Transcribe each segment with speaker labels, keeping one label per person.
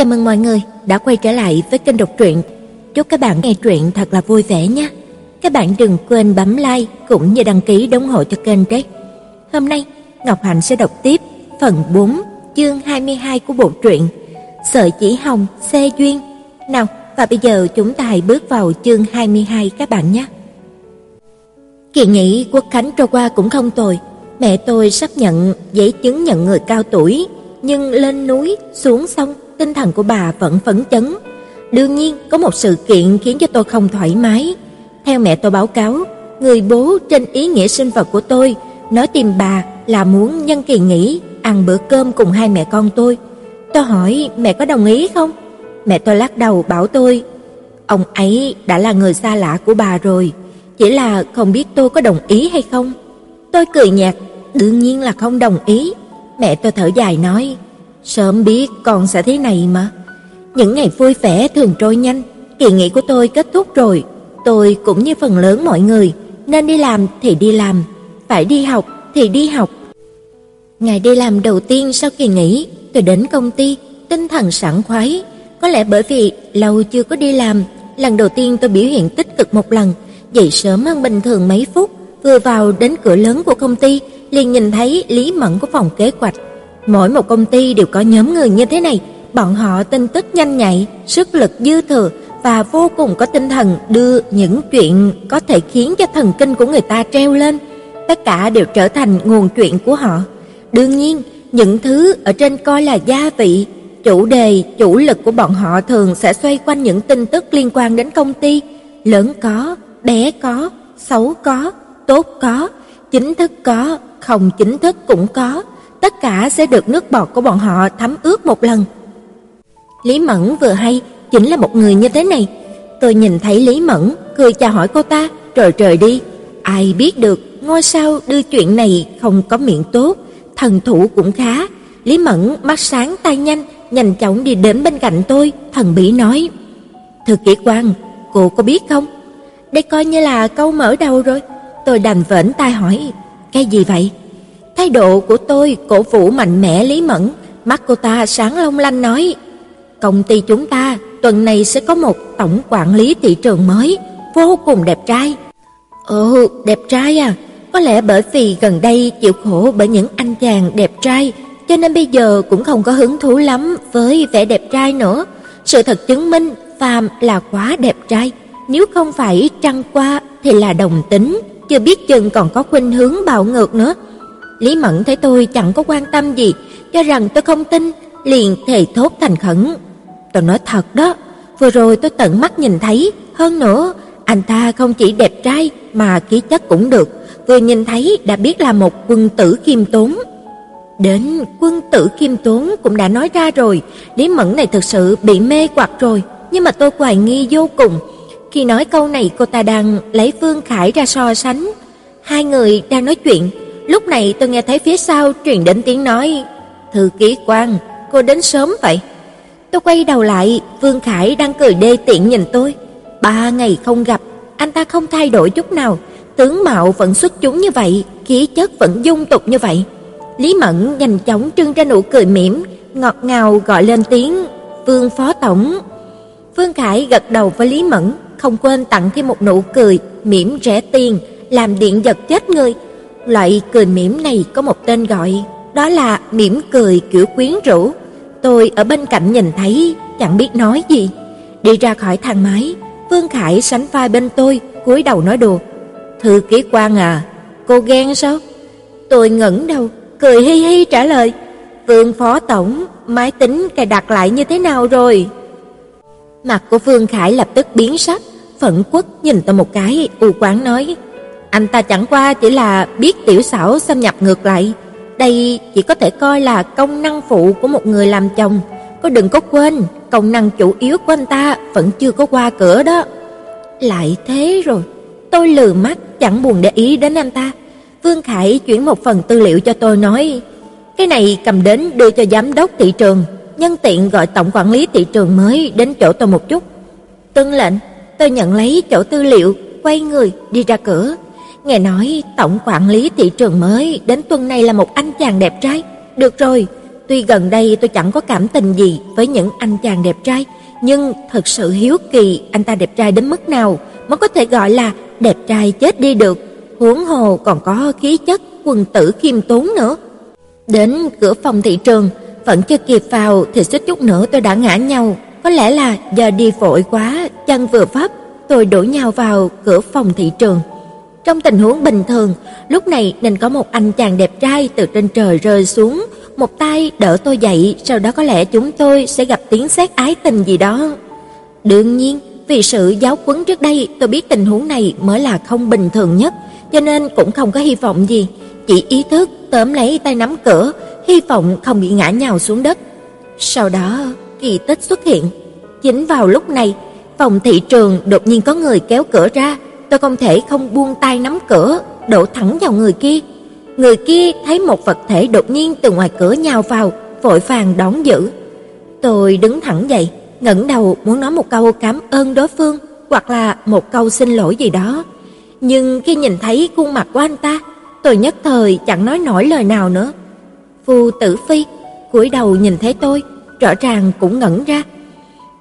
Speaker 1: Chào mừng mọi người đã quay trở lại với kênh đọc truyện. Chúc các bạn nghe truyện thật là vui vẻ nhé. Các bạn đừng quên bấm like cũng như đăng ký ủng hộ cho kênh đấy. Hôm nay Ngọc Hạnh sẽ đọc tiếp phần 4 chương 22 của bộ truyện Sợi chỉ hồng xe duyên. Nào, và bây giờ chúng ta hãy bước vào chương 22 các bạn nhé. Kỳ nghỉ quốc khánh trôi qua cũng không tồi. Mẹ tôi sắp nhận giấy chứng nhận người cao tuổi, nhưng lên núi, xuống sông, tinh thần của bà vẫn phấn chấn. Đương nhiên, có một sự kiện khiến cho tôi không thoải mái. Theo mẹ tôi báo cáo, người bố trên ý nghĩa sinh vật của tôi nói tìm bà là muốn nhân kỳ nghỉ ăn bữa cơm cùng hai mẹ con tôi. Tôi hỏi mẹ có đồng ý không? Mẹ tôi lắc đầu bảo tôi, ông ấy đã là người xa lạ của bà rồi, chỉ là không biết tôi có đồng ý hay không. Tôi cười nhạt, đương nhiên là không đồng ý. Mẹ tôi thở dài nói, sớm biết con sẽ thế này mà. Những ngày vui vẻ thường trôi nhanh, kỳ nghỉ của tôi kết thúc rồi. Tôi cũng như phần lớn mọi người, nên đi làm thì đi làm, phải đi học thì đi học. Ngày đi làm đầu tiên sau kỳ nghỉ, tôi đến công ty, tinh thần sảng khoái. Có lẽ bởi vì lâu chưa có đi làm, lần đầu tiên tôi biểu hiện tích cực một lần, dậy sớm hơn bình thường mấy phút, vừa vào đến cửa lớn của công ty, liền nhìn thấy Lý Mẫn của phòng kế hoạch. Mỗi một công ty đều có nhóm người như thế này, bọn họ tin tức nhanh nhạy, sức lực dư thừa và vô cùng có tinh thần đưa những chuyện có thể khiến cho thần kinh của người ta treo lên, tất cả đều trở thành nguồn chuyện của họ. Đương nhiên, những thứ ở trên coi là gia vị, chủ đề, chủ lực của bọn họ thường sẽ xoay quanh những tin tức liên quan đến công ty, lớn có, bé có, xấu có, tốt có, chính thức có, không chính thức cũng có, tất cả sẽ được nước bọt của bọn họ thấm ướt một lần. Lý Mẫn vừa hay chính là một người như thế này. Tôi nhìn thấy Lý Mẫn, cười chào hỏi cô ta, rồi trời đi. Ai biết được, ngôi sao đưa chuyện này không có miệng tốt, thần thủ cũng khá. Lý Mẫn mắt sáng tay nhanh, nhanh chóng đi đến bên cạnh tôi, thần bí nói: "Thư ký quan, cô có biết không? Đây coi như là câu mở đầu rồi." Tôi đành vểnh tai hỏi: "Cái gì vậy?" Thái độ của tôi cổ vũ mạnh mẽ Lý Mẫn, mắt cô ta sáng long lanh nói: "Công ty chúng ta tuần này sẽ có một tổng quản lý thị trường mới, vô cùng đẹp trai." "Ồ, đẹp trai à?" Có lẽ bởi vì gần đây chịu khổ bởi những anh chàng đẹp trai, cho nên bây giờ cũng không có hứng thú lắm với vẻ đẹp trai nữa. Sự thật chứng minh Phàm là quá đẹp trai, nếu không phải trăng qua thì là đồng tính, chưa biết chừng còn có khuynh hướng bạo ngược nữa. Lý Mẫn thấy tôi chẳng có quan tâm gì, cho rằng tôi không tin, liền thề thốt thành khẩn. Tôi nói thật đó, vừa rồi tôi tận mắt nhìn thấy, hơn nữa, anh ta không chỉ đẹp trai mà khí chất cũng được, vừa nhìn thấy đã biết là một quân tử khiêm tốn. Đến quân tử khiêm tốn cũng đã nói ra rồi, Lý Mẫn này thực sự bị mê hoặc rồi, nhưng mà tôi hoài nghi vô cùng. Khi nói câu này cô ta đang lấy Vương Khải ra so sánh. Hai người đang nói chuyện, lúc này tôi nghe thấy phía sau truyền đến tiếng nói, "Thư ký quan, cô đến sớm vậy?" Tôi quay đầu lại, Vương Khải đang cười đê tiện nhìn tôi. Ba ngày không gặp, anh ta không thay đổi chút nào, tướng mạo vẫn xuất chúng như vậy, khí chất vẫn dung tục như vậy. Lý Mẫn nhanh chóng trưng ra nụ cười mỉm, ngọt ngào gọi lên tiếng, "Vương phó tổng." Vương Khải gật đầu với Lý Mẫn, không quên tặng thêm một nụ cười mỉm rẻ tiền, làm điện giật chết người. Loại cười mỉm này có một tên gọi, đó là mỉm cười kiểu quyến rũ. Tôi ở bên cạnh nhìn thấy, chẳng biết nói gì. Đi ra khỏi thang máy, Vương Khải sánh vai bên tôi, cúi đầu nói đùa. "Thư ký quan à, cô ghen sao?" Tôi ngẩng đầu, cười hi hi trả lời, "Vương phó tổng, máy tính cài đặt lại như thế nào rồi?" Mặt của Vương Khải lập tức biến sắc, phẫn quất nhìn tôi một cái, u quán nói: "Anh ta chẳng qua chỉ là biết tiểu xảo xâm nhập ngược lại, đây chỉ có thể coi là công năng phụ của một người làm chồng, có đừng có quên, công năng chủ yếu của anh ta vẫn chưa có qua cửa đó." Lại thế rồi, tôi lừ mắt chẳng buồn để ý đến anh ta. Vương Khải chuyển một phần tư liệu cho tôi nói, cái này cầm đến đưa cho giám đốc thị trường, nhân tiện gọi tổng quản lý thị trường mới đến chỗ tôi một chút. Tuân lệnh, tôi nhận lấy chỗ tư liệu, quay người đi ra cửa. Nghe nói tổng quản lý thị trường mới đến tuần này là một anh chàng đẹp trai. Được rồi, Tuy gần đây tôi chẳng có cảm tình gì với những anh chàng đẹp trai, nhưng thật sự hiếu kỳ anh ta đẹp trai đến mức nào mới có thể gọi là đẹp trai chết đi được, huống hồ còn có khí chất quân tử khiêm tốn nữa. Đến cửa phòng thị trường, vẫn chưa kịp vào thì suýt chút nữa tôi đã ngã nhau, có lẽ là do đi vội quá, chân vừa vấp, tôi đổ nhào vào cửa phòng thị trường. Trong tình huống bình thường, lúc này nên có một anh chàng đẹp trai từ trên trời rơi xuống, một tay đỡ tôi dậy, sau đó có lẽ chúng tôi sẽ gặp tiếng sét ái tình gì đó. Đương nhiên, vì sự giáo huấn trước đây, tôi biết tình huống này mới là không bình thường nhất, cho nên cũng không có hy vọng gì, chỉ ý thức tóm lấy tay nắm cửa, hy vọng không bị ngã nhào xuống đất. Sau đó, kỳ tích xuất hiện. Chính vào lúc này, phòng thị trường đột nhiên có người kéo cửa ra, tôi không thể không buông tay nắm cửa, đổ thẳng vào người kia. Người kia thấy một vật thể đột nhiên từ ngoài cửa nhào vào, vội vàng đón giữ. Tôi đứng thẳng dậy, ngẩng đầu muốn nói một câu cảm ơn đối phương hoặc là một câu xin lỗi gì đó. Nhưng khi nhìn thấy khuôn mặt của anh ta, tôi nhất thời chẳng nói nổi lời nào nữa. Phu Tử Phi cúi đầu nhìn thấy tôi, rõ ràng cũng ngẩn ra.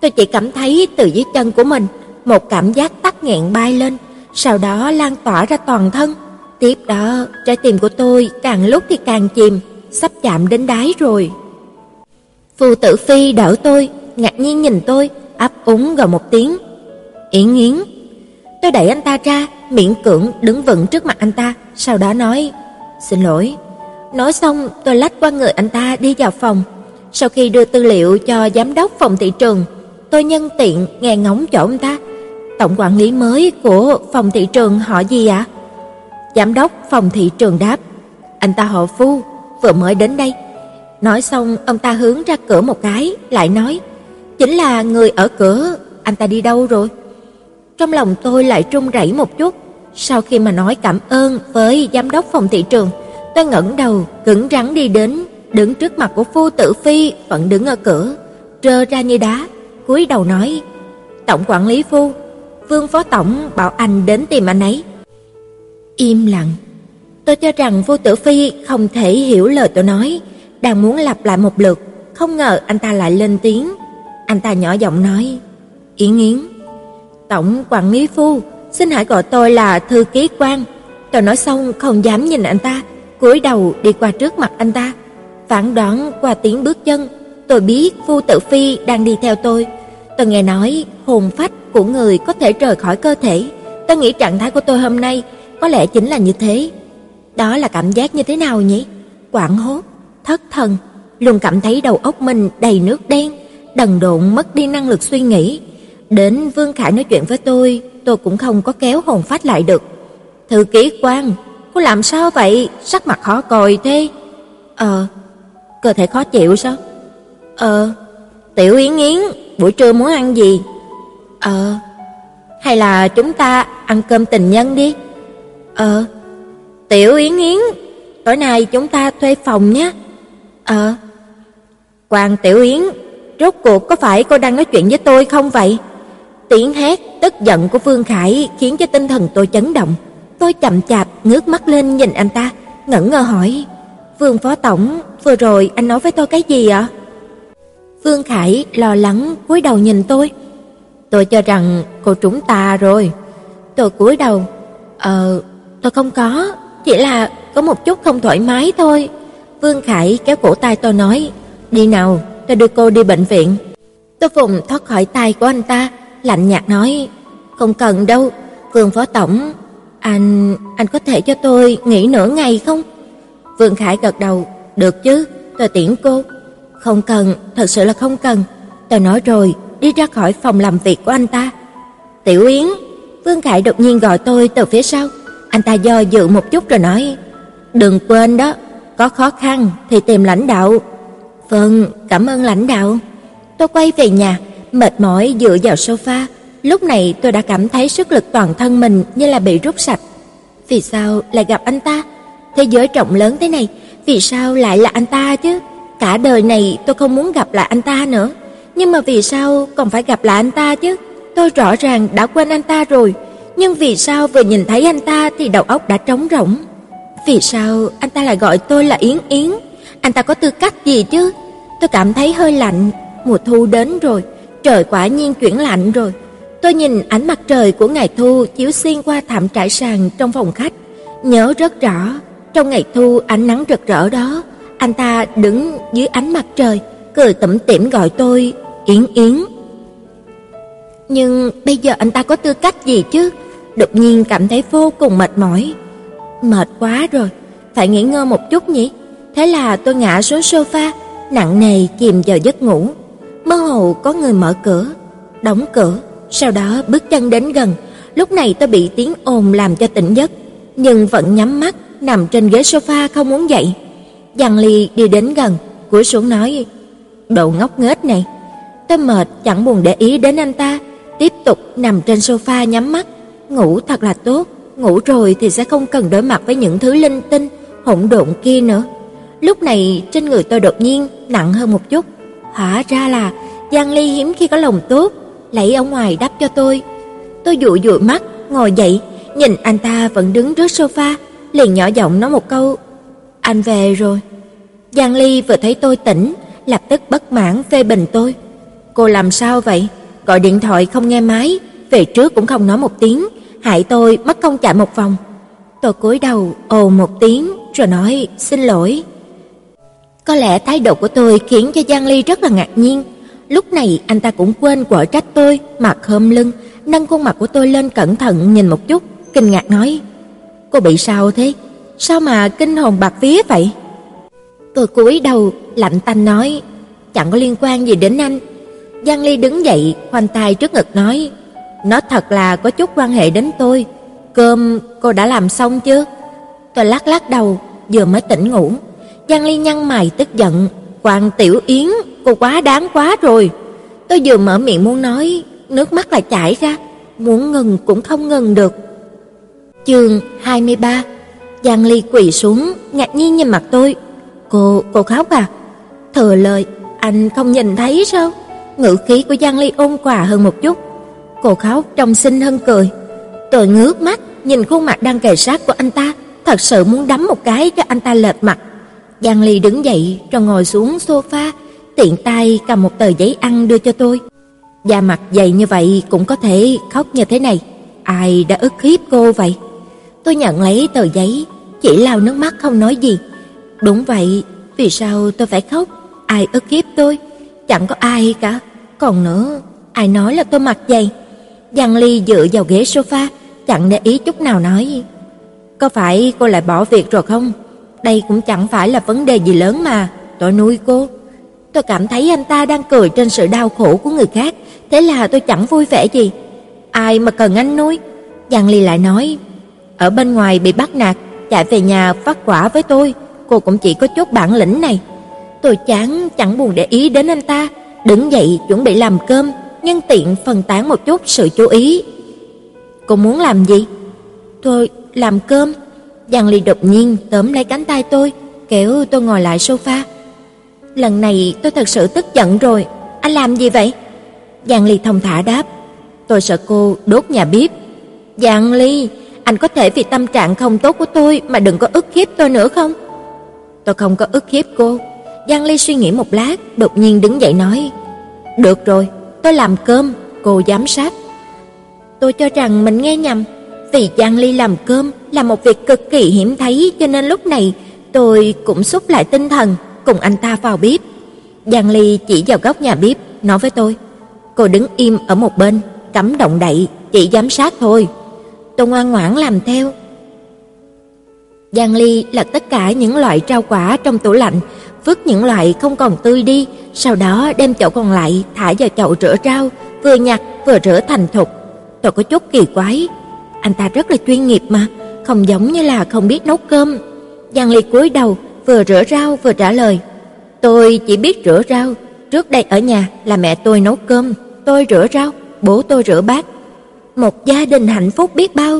Speaker 1: Tôi chỉ cảm thấy từ dưới chân của mình một cảm giác tắc nghẹn bay lên, sau đó lan tỏa ra toàn thân. Tiếp đó, trái tim của tôi càng lúc thì càng chìm, sắp chạm đến đáy rồi. Phù Tử Phi đỡ tôi, ngạc nhiên nhìn tôi, ấp úng gọi một tiếng. Yến Yến. Tôi đẩy anh ta ra, miễn cưỡng đứng vững trước mặt anh ta, sau đó nói: "Xin lỗi." Nói xong, tôi lách qua người anh ta đi vào phòng. Sau khi đưa tư liệu cho giám đốc phòng thị trường, tôi nhân tiện nghe ngóng chỗ ông ta. Tổng quản lý mới của phòng thị trường họ gì ạ? Giám đốc phòng thị trường đáp, anh ta họ Phu, vừa mới đến đây. Nói xong, ông ta hướng ra cửa một cái, lại nói, chính là người ở cửa, anh ta đi đâu rồi? Trong lòng tôi lại run rẩy một chút, sau khi mà nói cảm ơn với giám đốc phòng thị trường, tôi ngẩng đầu, cứng rắn đi đến, đứng trước mặt của Phu Tử Phi vẫn đứng ở cửa, trơ ra như đá, cúi đầu nói: "Tổng quản lý Phu, Vương phó tổng bảo anh đến tìm anh ấy." Im lặng. Tôi cho rằng Vô Tử Phi không thể hiểu lời tôi nói, đang muốn lặp lại một lượt, không ngờ anh ta lại lên tiếng. Anh ta nhỏ giọng nói: "Yến Yến, tổng quản lý phu, xin hãy gọi tôi là thư ký quan." Tôi nói xong không dám nhìn anh ta, cúi đầu đi qua trước mặt anh ta. Phản đoán qua tiếng bước chân, tôi biết Vu Tử Phi đang đi theo tôi. Tôi nghe nói hồn phách của người có thể rời khỏi cơ thể. Tôi nghĩ trạng thái của tôi hôm nay có lẽ chính là như thế. Đó là cảm giác như thế nào nhỉ? Quảng hốt, thất thần, luôn cảm thấy đầu óc mình đầy nước đen, đần độn mất đi năng lực suy nghĩ. Đến Vương Khải nói chuyện với tôi, tôi cũng không có kéo hồn phách lại được. Thư ký quan, cô làm sao vậy? Sắc mặt khó coi thế. Ờ, cơ thể khó chịu sao? Ờ, Tiểu Yến Yến, buổi trưa muốn ăn gì? Ờ, hay là chúng ta ăn cơm tình nhân đi? Ờ. Tiểu Yến Yến, tối nay chúng ta thuê phòng nhé. Ờ. Quan Tiểu Yến, rốt cuộc có phải cô đang nói chuyện với tôi không vậy? Tiếng hét tức giận của Vương Khải khiến cho tinh thần tôi chấn động. Tôi chậm chạp ngước mắt lên nhìn anh ta, ngẩn ngơ hỏi: "Vương phó tổng, vừa rồi anh nói với tôi cái gì ạ?" Vương Khải lo lắng cúi đầu nhìn tôi. Tôi cho rằng cô trúng tà rồi. Tôi cúi đầu, "Ờ, Tôi không có, chỉ là có một chút không thoải mái thôi. Vương Khải kéo cổ tay tôi nói, đi nào, tôi đưa cô đi bệnh viện. Tôi vùng thoát khỏi tay của anh ta, lạnh nhạt nói, không cần đâu, Vương Phó Tổng, anh, anh có thể cho tôi nghỉ nửa ngày không? Vương Khải gật đầu, được chứ, tôi tiễn cô. Không cần, thật sự là không cần. Tôi nói rồi, đi ra khỏi phòng làm việc của anh ta. Tiểu Yến, Vương Khải đột nhiên gọi tôi từ phía sau. Anh ta do dự một chút rồi nói, đừng quên đó, có khó khăn thì tìm lãnh đạo. Vâng, cảm ơn lãnh đạo. Tôi quay về nhà, mệt mỏi dựa vào sofa. Lúc này tôi đã cảm thấy sức lực toàn thân mình như là bị rút sạch. Vì sao lại gặp anh ta? Thế giới rộng lớn thế này, vì sao lại là anh ta chứ? Cả đời này tôi không muốn gặp lại anh ta nữa. Nhưng mà vì sao còn phải gặp lại anh ta chứ? Tôi rõ ràng đã quên anh ta rồi nhưng vì sao vừa nhìn thấy anh ta thì đầu óc đã trống rỗng? Vì sao anh ta lại gọi tôi là Yến Yến? Anh ta có tư cách gì chứ? Tôi cảm thấy hơi lạnh, mùa thu đến rồi, trời quả nhiên chuyển lạnh rồi. Tôi nhìn ánh mặt trời của ngày thu chiếu xuyên qua thảm trải sàn trong phòng khách, nhớ rất rõ, trong ngày thu ánh nắng rực rỡ đó, anh ta đứng dưới ánh mặt trời, cười tủm tỉm gọi tôi Yến Yến. Nhưng bây giờ anh ta có tư cách gì chứ? Đột nhiên cảm thấy vô cùng mệt mỏi. Mệt quá rồi, phải nghỉ ngơi một chút nhỉ? Thế là tôi ngã xuống sofa, nặng nề chìm vào giấc ngủ. Mơ hồ có người mở cửa, đóng cửa, sau đó bước chân đến gần. Lúc này tôi bị tiếng ồn làm cho tỉnh giấc, nhưng vẫn nhắm mắt nằm trên ghế sofa không muốn dậy. Giang Ly đi đến gần, cúi xuống nói: "Đồ ngốc nghếch này." Tôi mệt chẳng buồn để ý đến anh ta, tiếp tục nằm trên sofa nhắm mắt, ngủ thật là tốt, ngủ rồi thì sẽ không cần đối mặt với những thứ linh tinh hỗn độn kia nữa. Lúc này trên người tôi đột nhiên nặng hơn một chút, hóa ra là Giang Ly hiếm khi có lòng tốt, lấy ở ngoài đắp cho tôi. Tôi dụi dụi mắt, ngồi dậy, nhìn anh ta vẫn đứng trước sofa, liền nhỏ giọng nói một câu, "Anh về rồi." Giang Ly vừa thấy tôi tỉnh, lập tức bất mãn phê bình tôi. "Cô làm sao vậy? Gọi điện thoại không nghe máy, về trước cũng không nói một tiếng, hại tôi mất công chạy một vòng." Tôi cúi đầu ồ một tiếng rồi nói xin lỗi. Có lẽ thái độ của tôi khiến cho Giang Ly rất là ngạc nhiên. Lúc này anh ta cũng quên quở trách tôi, mặt khom lưng, nâng khuôn mặt của tôi lên cẩn thận nhìn một chút, kinh ngạc nói: "Cô bị sao thế? Sao mà kinh hồn bạc vía vậy?" Tôi cúi đầu, lạnh tanh nói: "Chẳng có liên quan gì đến anh." Giang Ly đứng dậy, khoanh tay trước ngực nói: "Nó thật là có chút quan hệ đến tôi. Cơm cô đã làm xong chưa?" Tôi lắc lắc đầu, vừa mới tỉnh ngủ. Giang Ly nhăn mày tức giận, "Quang Tiểu Yến, cô quá đáng quá rồi." Tôi vừa mở miệng muốn nói, nước mắt lại chảy ra, muốn ngừng cũng không ngừng được. Chương 23. Giang Ly quỳ xuống, ngạc nhiên nhìn mặt tôi. "Cô, cô khóc à?" Thừa lời, "Anh không nhìn thấy sao?" Ngữ khí của Giang Ly ôn hòa hơn một chút. Cô khóc trông xinh hơn cười. Tôi ngước mắt, nhìn khuôn mặt đang kề sát của anh ta, thật sự muốn đấm một cái cho anh ta lệch mặt. Giang Ly đứng dậy rồi ngồi xuống sofa, tiện tay cầm một tờ giấy ăn đưa cho tôi. Da mặt dày như vậy cũng có thể khóc như thế này, ai đã ức hiếp cô vậy? Tôi nhận lấy tờ giấy, chỉ lau nước mắt không nói gì. Đúng vậy, vì sao tôi phải khóc? Ai ức hiếp tôi? Chẳng có ai cả. Còn nữa, ai nói là tôi mặt dày? Giang Ly dựa vào ghế sofa, chẳng để ý chút nào nói: "Có phải cô lại bỏ việc rồi không? Đây cũng chẳng phải là vấn đề gì lớn mà, tôi nuôi cô." Tôi cảm thấy anh ta đang cười trên sự đau khổ của người khác, thế là tôi chẳng vui vẻ gì. Ai mà cần anh nuôi? Giang Ly lại nói: "Ở bên ngoài bị bắt nạt, chạy về nhà phát quả với tôi, cô cũng chỉ có chút bản lĩnh này." Tôi chán chẳng buồn để ý đến anh ta, đứng dậy chuẩn bị làm cơm, nhân tiện phân tán một chút sự chú ý. "Cô muốn làm gì?" "Tôi làm cơm." Giang Ly đột nhiên tóm lấy cánh tay tôi, kéo tôi ngồi lại sofa. Lần này tôi thật sự tức giận rồi, anh làm gì vậy? Giang Ly thông thả đáp, tôi sợ cô đốt nhà bếp. Giang Ly, anh có thể vì tâm trạng không tốt của tôi mà đừng có ức hiếp tôi nữa không? Tôi không có ức hiếp cô. Giang Ly suy nghĩ một lát, đột nhiên đứng dậy nói, được rồi, tôi làm cơm, cô giám sát. Tôi cho rằng mình nghe nhầm, vì Giang Ly làm cơm là một việc cực kỳ hiếm thấy cho nên lúc này tôi cũng xúc lại tinh thần cùng anh ta vào bếp. Giang Ly chỉ vào góc nhà bếp nói với tôi: "Cô đứng im ở một bên, cấm động đậy, chỉ giám sát thôi." Tôi ngoan ngoãn làm theo. Giang Ly lật tất cả những loại rau quả trong tủ lạnh, vứt những loại không còn tươi đi, sau đó đem chậu còn lại thả vào chậu rửa rau, vừa nhặt vừa rửa thành thục. Tôi có chút kỳ quái, anh ta rất là chuyên nghiệp mà, không giống như là không biết nấu cơm. Giang Ly cúi đầu, vừa rửa rau vừa trả lời. Tôi chỉ biết rửa rau, trước đây ở nhà là mẹ tôi nấu cơm, tôi rửa rau, bố tôi rửa bát. Một gia đình hạnh phúc biết bao.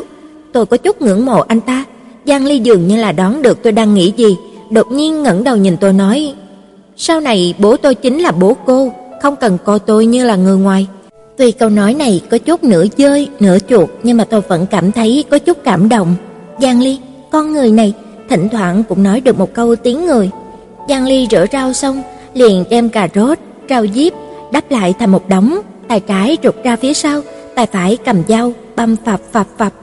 Speaker 1: Tôi có chút ngưỡng mộ anh ta. Giang Ly dường như là đoán được tôi đang nghĩ gì, đột nhiên ngẩng đầu nhìn tôi nói: "Sau này bố tôi chính là bố cô, không cần coi tôi như là người ngoài." Tuy câu nói này có chút nửa dơi, nửa chuột, nhưng mà tôi vẫn cảm thấy có chút cảm động. Giang Ly, con người này thỉnh thoảng cũng nói được một câu tiếng người. Giang Ly rửa rau xong, liền đem cà rốt, rau diếp đắp lại thành một đống, tay trái rụt ra phía sau, tay phải cầm dao băm phập phập phập.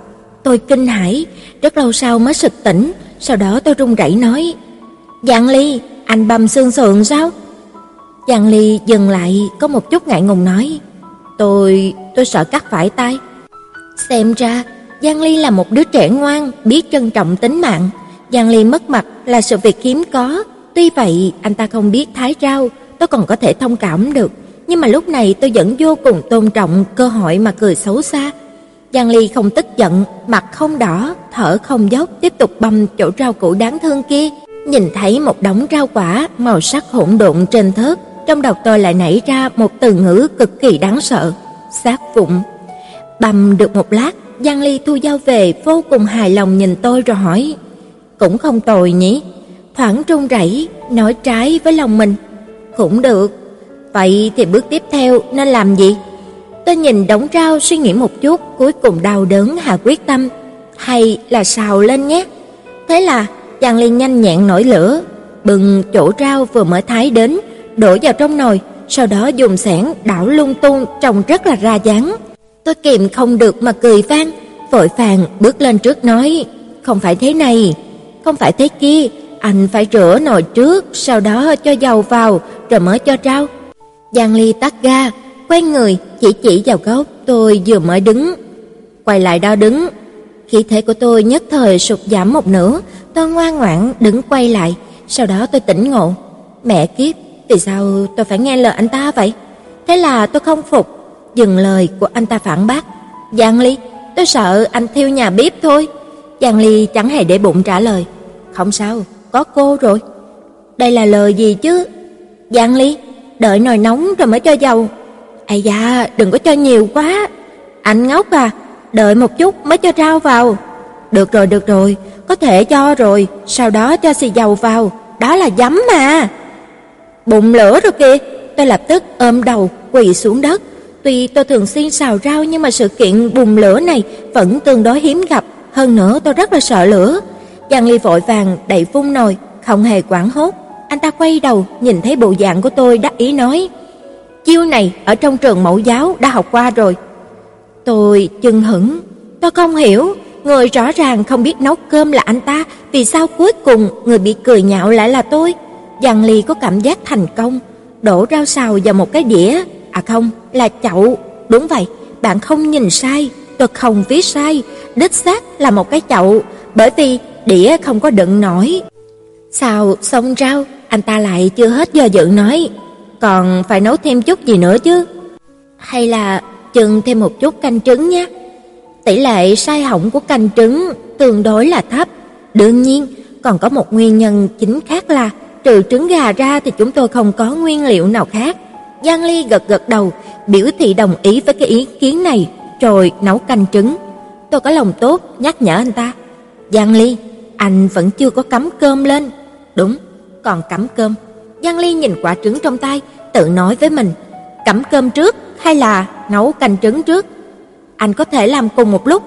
Speaker 1: Tôi kinh hãi, rất lâu sau mới sực tỉnh, sau đó tôi run rẩy nói: "Giang Ly, anh bầm xương sườn sao?" Giang Ly dừng lại, có một chút ngại ngùng nói: "Tôi, tôi sợ cắt phải tay." Xem ra, Giang Ly là một đứa trẻ ngoan, biết trân trọng tính mạng. Giang Ly mất mặt là sự việc hiếm có, tuy vậy anh ta không biết thái rau, tôi còn có thể thông cảm được, nhưng mà lúc này tôi vẫn vô cùng tôn trọng cơ hội mà cười xấu xa. Giang Ly không tức giận, mặt không đỏ, thở không dốc, tiếp tục băm chỗ rau củ đáng thương kia. Nhìn thấy một đống rau quả màu sắc hỗn độn trên thớt, trong đầu tôi lại nảy ra một từ ngữ cực kỳ đáng sợ, sát vụn. Băm được một lát, Giang Ly thu dao về vô cùng hài lòng nhìn tôi rồi hỏi: "Cũng không tồi nhỉ?" Thoảng trung rẩy, nói trái với lòng mình: "Cũng được. Vậy thì bước tiếp theo nên làm gì?" Tôi nhìn đống rau suy nghĩ một chút, cuối cùng đau đớn hạ quyết tâm, hay là xào lên nhé. Thế là Giang Ly nhanh nhẹn nổi lửa, bừng chỗ rau vừa mới thái đến, đổ vào trong nồi, sau đó dùng xẻng đảo lung tung trông rất là ra dáng. Tôi kìm không được mà cười vang, vội vàng bước lên trước nói, "Không phải thế này, không phải thế kia, anh phải rửa nồi trước, sau đó cho dầu vào rồi mới cho rau." Giang Ly tắt ga, quay người chỉ chỉ vào góc tôi vừa mới đứng. Quay lại đó đứng. Khí thế của tôi nhất thời sụt giảm một nửa, tôi ngoan ngoãn đứng quay lại, sau đó tôi tỉnh ngộ. Mẹ kiếp, vì sao tôi phải nghe lời anh ta vậy? Thế là tôi không phục, dừng lời của anh ta phản bác. Giang Ly, tôi sợ anh thiêu nhà bếp thôi. Giang Ly chẳng hề để bụng trả lời. Không sao, có cô rồi. Đây là lời gì chứ? Giang Ly, đợi nồi nóng rồi mới cho dầu. Ây da, đừng có cho nhiều quá. Anh ngốc à, đợi một chút mới cho rau vào. Được rồi, được rồi, có thể cho rồi, sau đó cho xì dầu vào, đó là giấm mà. Bụng lửa rồi kìa, tôi lập tức ôm đầu quỳ xuống đất. Tuy tôi thường xuyên xào rau nhưng mà sự kiện bùng lửa này vẫn tương đối hiếm gặp, hơn nữa tôi rất là sợ lửa. Giang Ly vội vàng đẩy vung nồi, không hề quản hốt. Anh ta quay đầu, nhìn thấy bộ dạng của tôi đắc ý nói: Chiêu này ở trong trường mẫu giáo đã học qua rồi. Tôi chừng hững, tôi không hiểu, người rõ ràng không biết nấu cơm là anh ta, vì sao cuối cùng người bị cười nhạo lại là tôi? Giang Ly có cảm giác thành công, đổ rau xào vào một cái đĩa, à không, là chậu. Đúng vậy, bạn không nhìn sai, tôi không viết sai, đích xác là một cái chậu, bởi vì đĩa không có đựng nổi. Xào xong rau, anh ta lại chưa hết do dự nói, còn phải nấu thêm chút gì nữa chứ? Hay là chừng thêm một chút canh trứng nhé. Tỷ lệ sai hỏng của canh trứng tương đối là thấp. Đương nhiên, còn có một nguyên nhân chính khác là trừ trứng gà ra thì chúng tôi không có nguyên liệu nào khác. Giang Ly gật gật đầu, biểu thị đồng ý với cái ý kiến này, rồi nấu canh trứng. Tôi có lòng tốt nhắc nhở anh ta. Giang Ly, anh vẫn chưa có cắm cơm lên. Đúng, còn cắm cơm. Giang Ly nhìn quả trứng trong tay, tự nói với mình, cắm cơm trước hay là nấu canh trứng trước? Anh có thể làm cùng một lúc.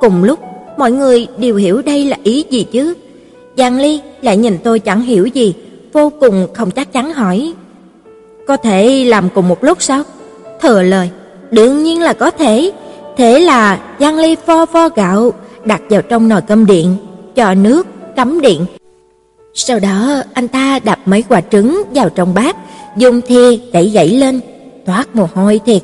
Speaker 1: Cùng lúc, mọi người đều hiểu đây là ý gì chứ? Giang Ly lại nhìn tôi chẳng hiểu gì, vô cùng không chắc chắn hỏi. Có thể làm cùng một lúc sao? Thừa lời, đương nhiên là có thể. Thế là Giang Ly vo vo gạo, đặt vào trong nồi cơm điện, cho nước, cắm điện, sau đó anh ta đập mấy quả trứng vào trong bát, dùng thìa đẩy gãy lên, toát mồ hôi thiệt.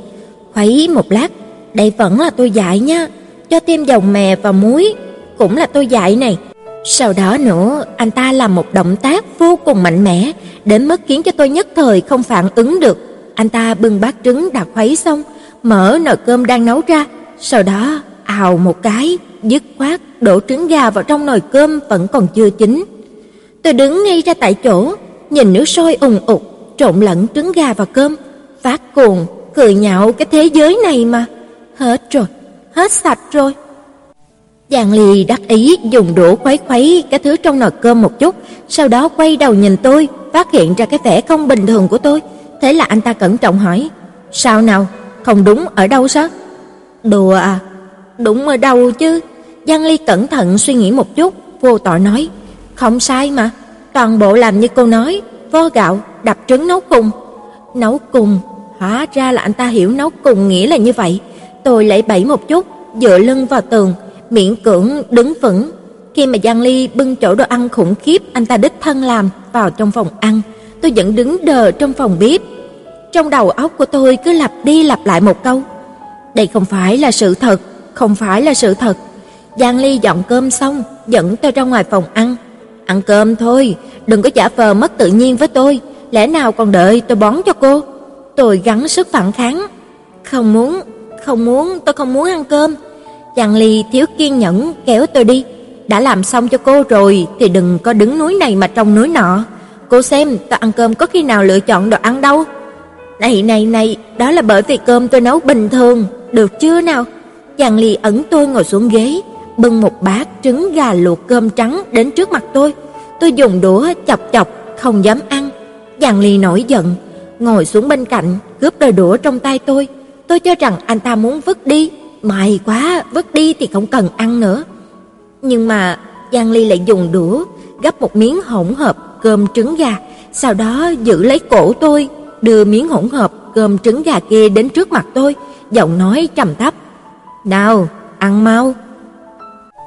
Speaker 1: Khuấy một lát, đây vẫn là tôi dạy nha, cho thêm dầu mè và muối, cũng là tôi dạy này. Sau đó nữa, anh ta làm một động tác vô cùng mạnh mẽ, đến mức khiến cho tôi nhất thời không phản ứng được. Anh ta bưng bát trứng đã khuấy xong, mở nồi cơm đang nấu ra, sau đó ào một cái, dứt khoát đổ trứng gà vào trong nồi cơm vẫn còn chưa chín. Tôi đứng ngay ra tại chỗ, nhìn nước sôi ùng ục, trộn lẫn trứng gà và cơm, phát cuồng, cười nhạo cái thế giới này mà. Hết rồi, hết sạch rồi. Giang Ly đắc ý dùng đũa khuấy khuấy cái thứ trong nồi cơm một chút, sau đó quay đầu nhìn tôi, phát hiện ra cái vẻ không bình thường của tôi. Thế là anh ta cẩn trọng hỏi, sao nào, không đúng ở đâu sao? Đùa à, đúng ở đâu chứ? Giang Ly cẩn thận suy nghĩ một chút, vô tội nói, không sai mà, toàn bộ làm như cô nói, vo gạo, đập trứng nấu cùng. Nấu cùng, hóa ra là anh ta hiểu nấu cùng nghĩa là như vậy. Tôi lấy bẫy một chút, dựa lưng vào tường, miễn cưỡng đứng vững. Khi mà Giang Ly bưng chỗ đồ ăn khủng khiếp anh ta đích thân làm vào trong phòng ăn, tôi vẫn đứng đờ trong phòng bếp. Trong đầu óc của tôi cứ lặp đi lặp lại một câu. Đây không phải là sự thật, không phải là sự thật. Giang Ly dọn cơm xong, dẫn tôi ra ngoài phòng ăn. Ăn cơm thôi, đừng có giả vờ mất tự nhiên với tôi, lẽ nào còn đợi tôi bón cho cô? Tôi gắng sức phản kháng. Không muốn, không muốn, tôi không muốn ăn cơm. Giang Ly thiếu kiên nhẫn kéo tôi đi. Đã làm xong cho cô rồi thì đừng có đứng núi này mà trông núi nọ. Cô xem, tôi ăn cơm có khi nào lựa chọn đồ ăn đâu. Này này này, đó là bởi vì cơm tôi nấu bình thường, được chưa nào? Giang Ly ẩn tôi ngồi xuống ghế, bưng một bát trứng gà luộc cơm trắng đến trước mặt tôi. Tôi dùng đũa chọc chọc, không dám ăn. Giang Ly nổi giận, ngồi xuống bên cạnh, cướp đôi đũa trong tay tôi. Tôi cho rằng anh ta muốn vứt đi, may quá, vứt đi thì không cần ăn nữa. Nhưng mà Giang Ly lại dùng đũa gấp một miếng hỗn hợp cơm trứng gà, sau đó giữ lấy cổ tôi, đưa miếng hỗn hợp cơm trứng gà kia đến trước mặt tôi, giọng nói trầm thấp: "Nào, ăn mau."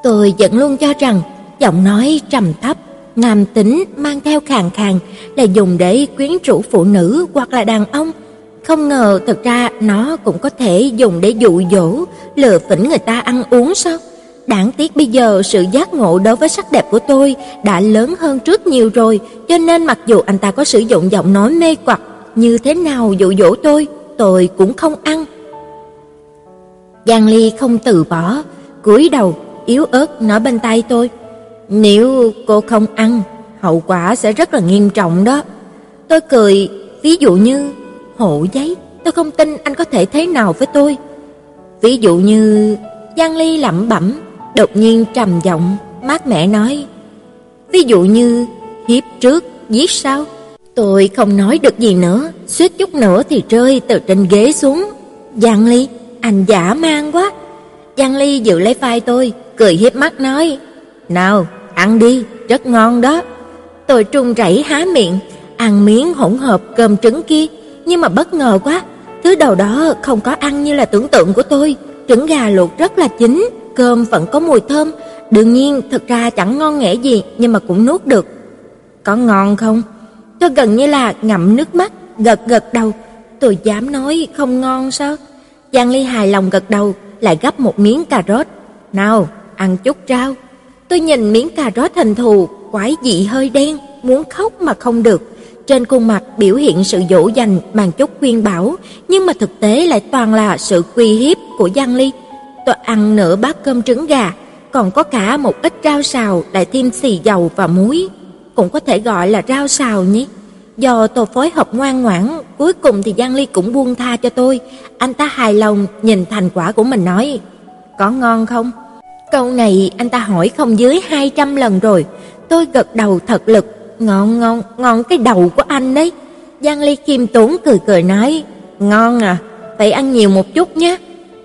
Speaker 1: Tôi vẫn luôn cho rằng giọng nói trầm thấp, nam tính mang theo khàn khàn là dùng để quyến rũ phụ nữ hoặc là đàn ông. Không ngờ thực ra nó cũng có thể dùng để dụ dỗ, lừa phỉnh người ta ăn uống sao? Đáng tiếc bây giờ sự giác ngộ đối với sắc đẹp của tôi đã lớn hơn trước nhiều rồi, cho nên mặc dù anh ta có sử dụng giọng nói mê quặc như thế nào dụ dỗ tôi, tôi cũng không ăn. Giang Ly không từ bỏ, cúi đầu yếu ớt nói bên tay tôi, "Nếu cô không ăn, hậu quả sẽ rất là nghiêm trọng đó." Tôi cười, ví dụ như hộ giấy, tôi không tin anh có thể thế nào với tôi. Ví dụ như Giang Ly lẩm bẩm, đột nhiên trầm giọng, mát mẻ nói, "Ví dụ như hiếp trước, giết sau." Tôi không nói được gì nữa, suýt chút nữa thì rơi từ trên ghế xuống. "Giang Ly, anh giả mang quá." Giang Ly giữ lấy vai tôi, cười hiếp mắt nói, "Nào, ăn đi, rất ngon đó." Tôi trung rẩy há miệng, ăn miếng hỗn hợp cơm trứng kia, nhưng mà bất ngờ quá, thứ đầu đó không có ăn như là tưởng tượng của tôi, trứng gà luộc rất là chín, cơm vẫn có mùi thơm, đương nhiên thực ra chẳng ngon nghẻ gì nhưng mà cũng nuốt được. Có ngon không? Tôi gần như là ngậm nước mắt, gật gật đầu. Tôi dám nói không ngon sao? Giang Ly hài lòng gật đầu, lại gấp một miếng cà rốt. "Nào, ăn chút rau." Tôi nhìn miếng cà rốt thành thù, quái dị hơi đen, muốn khóc mà không được. Trên khuôn mặt biểu hiện sự dỗ dành bằng chút khuyên bảo, nhưng mà thực tế lại toàn là sự quy hiếp của Giang Ly. Tôi ăn nửa bát cơm trứng gà, còn có cả một ít rau xào lại thêm xì dầu và muối, cũng có thể gọi là rau xào nhé. Do tôi phối hợp ngoan ngoãn, cuối cùng thì Giang Ly cũng buông tha cho tôi. Anh ta hài lòng nhìn thành quả của mình nói, "Có ngon không?" Câu này anh ta hỏi không dưới 200 lần rồi. Tôi gật đầu thật lực, "Ngon ngon, ngon cái đầu của anh đấy." Giang Ly kim tốn cười cười nói, "Ngon à, phải ăn nhiều một chút nhé."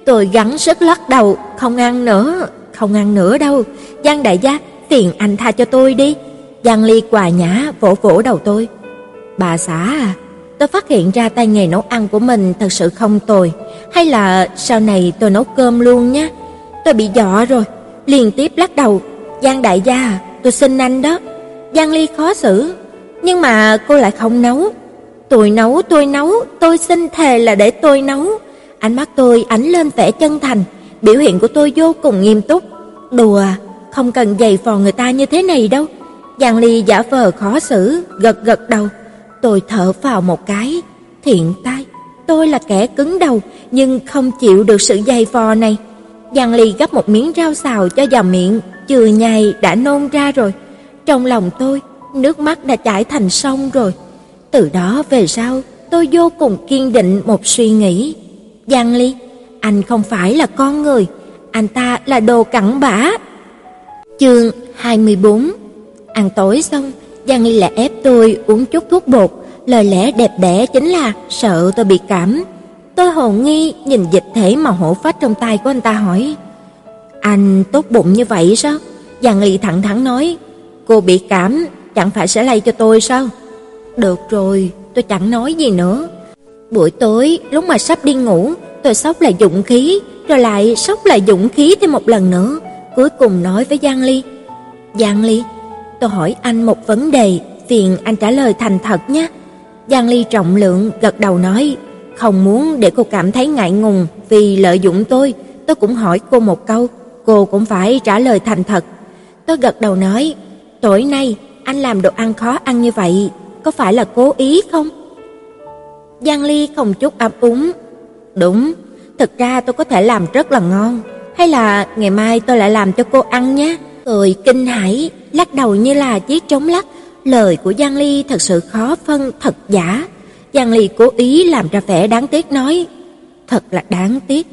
Speaker 1: Tôi gắng sức lắc đầu, "Không ăn nữa, không ăn nữa đâu. Giang đại gia, tiền anh tha cho tôi đi." Giang Ly quà nhã vỗ vỗ đầu tôi. Bà xã à, tôi phát hiện ra tay nghề nấu ăn của mình thật sự không tồi, hay là sau này tôi nấu cơm luôn nhé. Tôi bị dọa rồi, liên tiếp lắc đầu, "Giang đại gia, tôi xin anh đó." Giang Ly khó xử, nhưng mà cô lại không nấu. "Tôi nấu, tôi nấu, tôi xin thề là để tôi nấu." Ánh mắt tôi ánh lên vẻ chân thành, biểu hiện của tôi vô cùng nghiêm túc. "Đùa, không cần giày vò người ta như thế này đâu." Giang Ly giả vờ khó xử, gật gật đầu. Tôi thở vào một cái, thiện tai, tôi là kẻ cứng đầu nhưng không chịu được sự dày vò này. Giang Ly gấp một miếng rau xào cho vào miệng, chừa nhai đã nôn ra rồi. Trong lòng tôi, nước mắt đã chảy thành sông rồi. Từ đó về sau, tôi vô cùng kiên định một suy nghĩ. Giang Ly, anh không phải là con người, anh ta là đồ cặn bã. Chương 24 Ăn tối xong, Giang Ly lại ép tôi uống chút thuốc bột, lời lẽ đẹp đẽ chính là sợ tôi bị cảm. Tôi hồ nghi nhìn dịch thể màu hổ phách trong tay của anh ta hỏi: "Anh tốt bụng như vậy sao?" Giang Ly thẳng thắn nói: "Cô bị cảm, chẳng phải sẽ lây cho tôi sao?" Được rồi, tôi chẳng nói gì nữa. Buổi tối, lúc mà sắp đi ngủ, tôi sốc lại dụng khí, rồi lại sốc lại dụng khí thêm một lần nữa, cuối cùng nói với Giang Ly. Giang Ly, tôi hỏi anh một vấn đề, phiền anh trả lời thành thật nhé. Giang Ly trọng lượng gật đầu nói, không muốn để cô cảm thấy ngại ngùng vì lợi dụng tôi, tôi cũng hỏi cô một câu, cô cũng phải trả lời thành thật. Tôi gật đầu nói, tối nay anh làm đồ ăn khó ăn như vậy, có phải là cố ý không? Giang Ly không chút ấp úng. Đúng, thực ra tôi có thể làm rất là ngon, hay là ngày mai tôi lại làm cho cô ăn nhé. Cười kinh hãi, lắc đầu như là chiếc trống lắc, lời của Giang Ly thật sự khó phân thật giả. Giang Ly cố ý làm ra vẻ đáng tiếc nói, thật là đáng tiếc.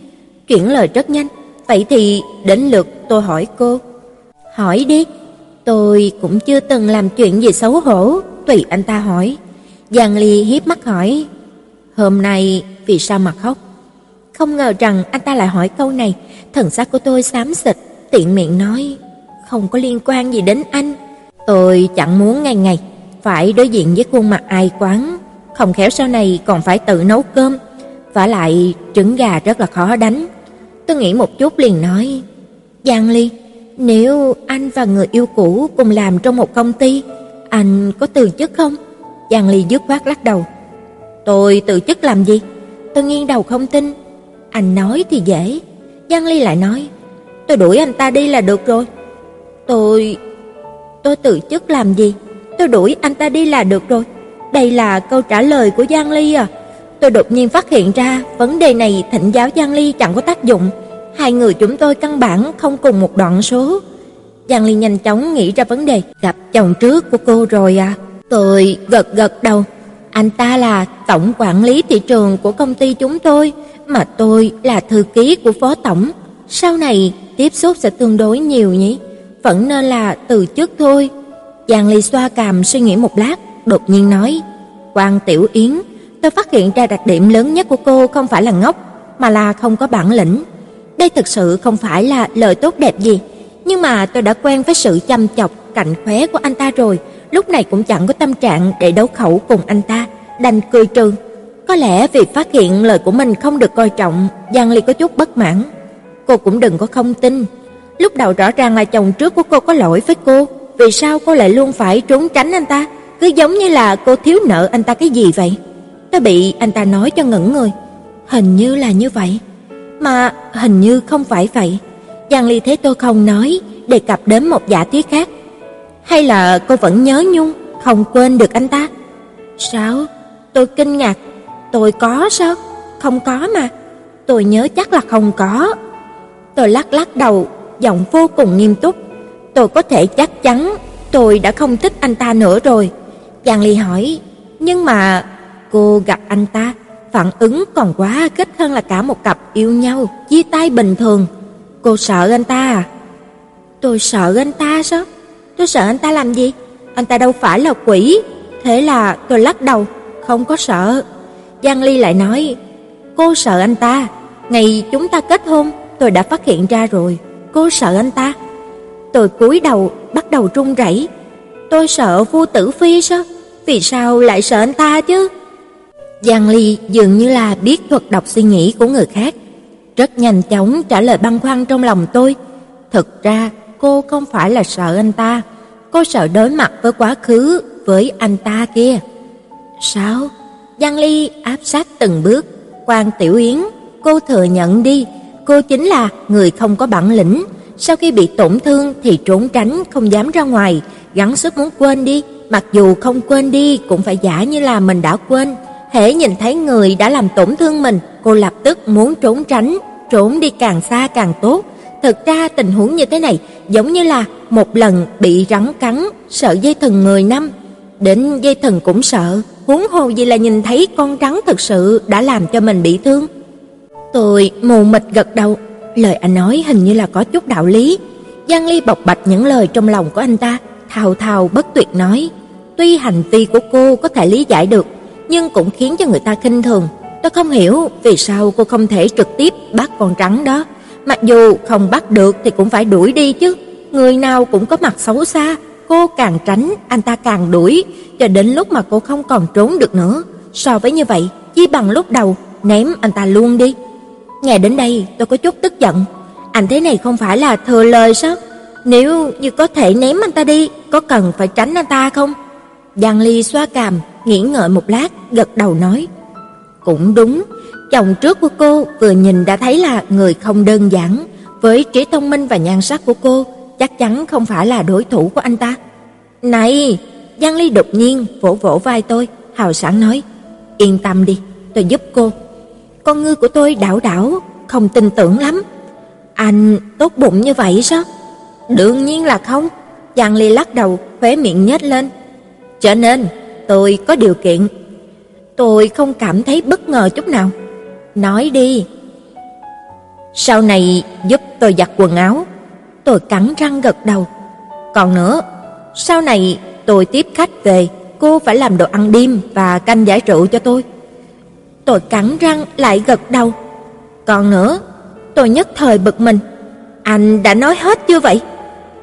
Speaker 1: Chuyển lời rất nhanh, vậy thì đến lượt tôi hỏi cô. Hỏi đi, tôi cũng chưa từng làm chuyện gì xấu hổ, tùy anh ta hỏi. Giang Ly hiếp mắt hỏi, hôm nay vì sao mà khóc? Không ngờ rằng anh ta lại hỏi câu này, thần sắc của tôi xám xịt, tiện miệng nói, không có liên quan gì đến anh. Tôi chẳng muốn ngày ngày phải đối diện với khuôn mặt ai quán, không khéo sau này còn phải tự nấu cơm, vả lại trứng gà rất là khó đánh. Tôi nghĩ một chút liền nói, Giang Ly, nếu anh và người yêu cũ cùng làm trong một công ty, anh có từ chức không? Giang Ly dứt khoát lắc đầu. Tôi từ chức làm gì? Tôi nghiêng đầu không tin. Anh nói thì dễ. Giang Ly lại nói, tôi đuổi anh ta đi là được rồi. Tôi... tôi từ chức làm gì? Tôi đuổi anh ta đi là được rồi. Đây là câu trả lời của Giang Ly à? Tôi đột nhiên phát hiện ra vấn đề này thịnh giáo Giang Ly chẳng có tác dụng. Hai người chúng tôi căn bản không cùng một đoạn số. Giang Ly nhanh chóng nghĩ ra vấn đề, gặp chồng trước của cô rồi à? Tôi gật gật đầu. Anh ta là tổng quản lý thị trường của công ty chúng tôi, mà tôi là thư ký của phó tổng. Sau này tiếp xúc sẽ tương đối nhiều nhỉ? Vẫn nên là từ chức thôi. Giang Ly xoa cằm suy nghĩ một lát, đột nhiên nói: "Quan Tiểu Yến, tôi phát hiện ra đặc điểm lớn nhất của cô không phải là ngốc, mà là không có bản lĩnh. Đây thực sự không phải là lời tốt đẹp gì, nhưng mà tôi đã quen với sự chăm chọc, cạnh khóe của anh ta rồi, lúc này cũng chẳng có tâm trạng để đấu khẩu cùng anh ta, đành cười trừ. Có lẽ vì phát hiện lời của mình không được coi trọng, Giang Ly có chút bất mãn. Cô cũng đừng có không tin. Lúc đầu rõ ràng là chồng trước của cô có lỗi với cô, vì sao cô lại luôn phải trốn tránh anh ta? Cứ giống như là cô thiếu nợ anh ta cái gì vậy? Tôi bị anh ta nói cho ngẩn người. Hình như là như vậy. Mà hình như không phải vậy. Giang Ly thấy tôi không nói, đề cập đến một giả thuyết khác. Hay là cô vẫn nhớ nhung, không quên được anh ta? Sao? Tôi kinh ngạc. Tôi có sao? Không có mà. Tôi nhớ chắc là không có. Tôi lắc lắc đầu, giọng vô cùng nghiêm túc. Tôi có thể chắc chắn tôi đã không thích anh ta nữa rồi. Giang Ly hỏi, nhưng mà cô gặp anh ta, phản ứng còn quá kích hơn là cả một cặp yêu nhau, chia tay bình thường. Cô sợ anh ta à? Tôi sợ anh ta sao? Tôi sợ anh ta làm gì? Anh ta đâu phải là quỷ. Thế là tôi lắc đầu, không có sợ. Giang Ly lại nói, cô sợ anh ta. Ngày chúng ta kết hôn, tôi đã phát hiện ra rồi. Cô sợ anh ta. Tôi cúi đầu, bắt đầu run rẩy. Tôi sợ vua Tử Phi sao? Vì sao lại sợ anh ta chứ? Giang Ly dường như là biết thuật đọc suy nghĩ của người khác, rất nhanh chóng trả lời băn khoăn trong lòng tôi. Thực ra, cô không phải là sợ anh ta, cô sợ đối mặt với quá khứ với anh ta kia. Sao? Giang Ly áp sát từng bước, Quan Tiểu Yến, cô thừa nhận đi, cô chính là người không có bản lĩnh, sau khi bị tổn thương thì trốn tránh không dám ra ngoài, gắng sức muốn quên đi, mặc dù không quên đi cũng phải giả như là mình đã quên. Hễ nhìn thấy người đã làm tổn thương mình, cô lập tức muốn trốn tránh, trốn đi càng xa càng tốt. Thực ra tình huống như thế này giống như là một lần bị rắn cắn, sợ dây thừng 10 năm, đến dây thừng cũng sợ, huống hồ gì là nhìn thấy con rắn thực sự đã làm cho mình bị thương. Tôi mù mịt gật đầu, lời anh nói hình như là có chút đạo lý. Giang Ly bộc bạch những lời trong lòng của anh ta, thao thao bất tuyệt nói, tuy hành vi của cô có thể lý giải được, nhưng cũng khiến cho người ta khinh thường. Tôi không hiểu vì sao cô không thể trực tiếp bắt con rắn đó. Mặc dù không bắt được thì cũng phải đuổi đi chứ. Người nào cũng có mặt xấu xa. cô càng tránh, anh ta càng đuổi, cho đến lúc mà cô không còn trốn được nữa. So với như vậy, chi bằng lúc đầu ném anh ta luôn đi. Nghe đến đây, tôi có chút tức giận. Anh thế này không phải là thừa lời sao? Nếu như có thể ném anh ta đi, có cần phải tránh anh ta không? Giang Ly xoa cằm, nghĩ ngợi một lát, gật đầu nói: "Cũng đúng, chồng trước của cô vừa nhìn đã thấy là người không đơn giản, với trí thông minh và nhan sắc của cô, chắc chắn không phải là đối thủ của anh ta." "Này!" Giang Ly đột nhiên vỗ vỗ vai tôi, hào sảng nói: "Yên tâm đi, tôi giúp cô." Con ngươi của tôi đảo đảo, không tin tưởng lắm. Anh tốt bụng như vậy sao? Đương nhiên là không. chàng Ly lắc đầu, khóe miệng nhếch lên. Cho nên, tôi có điều kiện. Tôi không cảm thấy bất ngờ chút nào. Nói đi. Sau này giúp tôi giặt quần áo. Tôi cắn răng gật đầu. Còn nữa, sau này tôi tiếp khách về, cô phải làm đồ ăn đêm và canh giải rượu cho tôi. Tôi cắn răng lại gật đầu. Còn nữa, tôi nhất thời bực mình. Anh đã nói hết chưa vậy?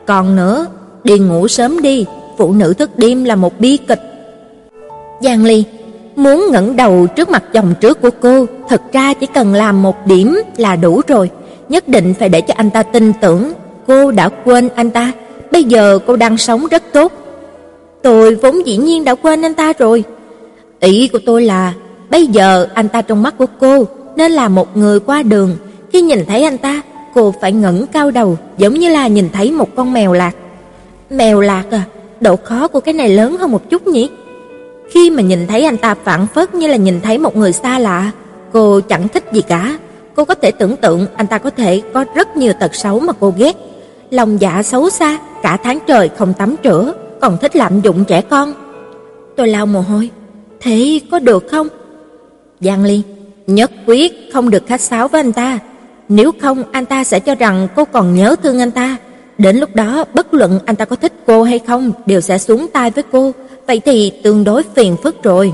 Speaker 1: Còn nữa, đi ngủ sớm đi, phụ nữ thức đêm là một bi kịch. Giang Ly muốn ngẩng đầu trước mặt chồng trước của cô, thật ra chỉ cần làm một điểm là đủ rồi, nhất định phải để cho anh ta tin tưởng cô đã quên anh ta, bây giờ cô đang sống rất tốt. Tôi vốn dĩ nhiên đã quên anh ta rồi. Ý của tôi là bây giờ anh ta trong mắt của cô nên là một người qua đường, khi nhìn thấy anh ta, cô phải ngẩng cao đầu, giống như là nhìn thấy một con mèo lạc. Mèo lạc à, độ khó của cái này lớn hơn một chút nhỉ? Khi mà nhìn thấy anh ta phản phất như là nhìn thấy một người xa lạ, cô chẳng thích gì cả. Cô có thể tưởng tượng anh ta có thể có rất nhiều tật xấu mà cô ghét. Lòng dạ xấu xa, cả tháng trời không tắm rửa, còn thích lạm dụng trẻ con. Tôi lau mồ hôi. Thế có được không? Giang Ly, nhất quyết không được khách sáo với anh ta. Nếu không anh ta sẽ cho rằng cô còn nhớ thương anh ta. Đến lúc đó bất luận anh ta có thích cô hay không đều sẽ xuống tay với cô, vậy thì tương đối phiền phức rồi.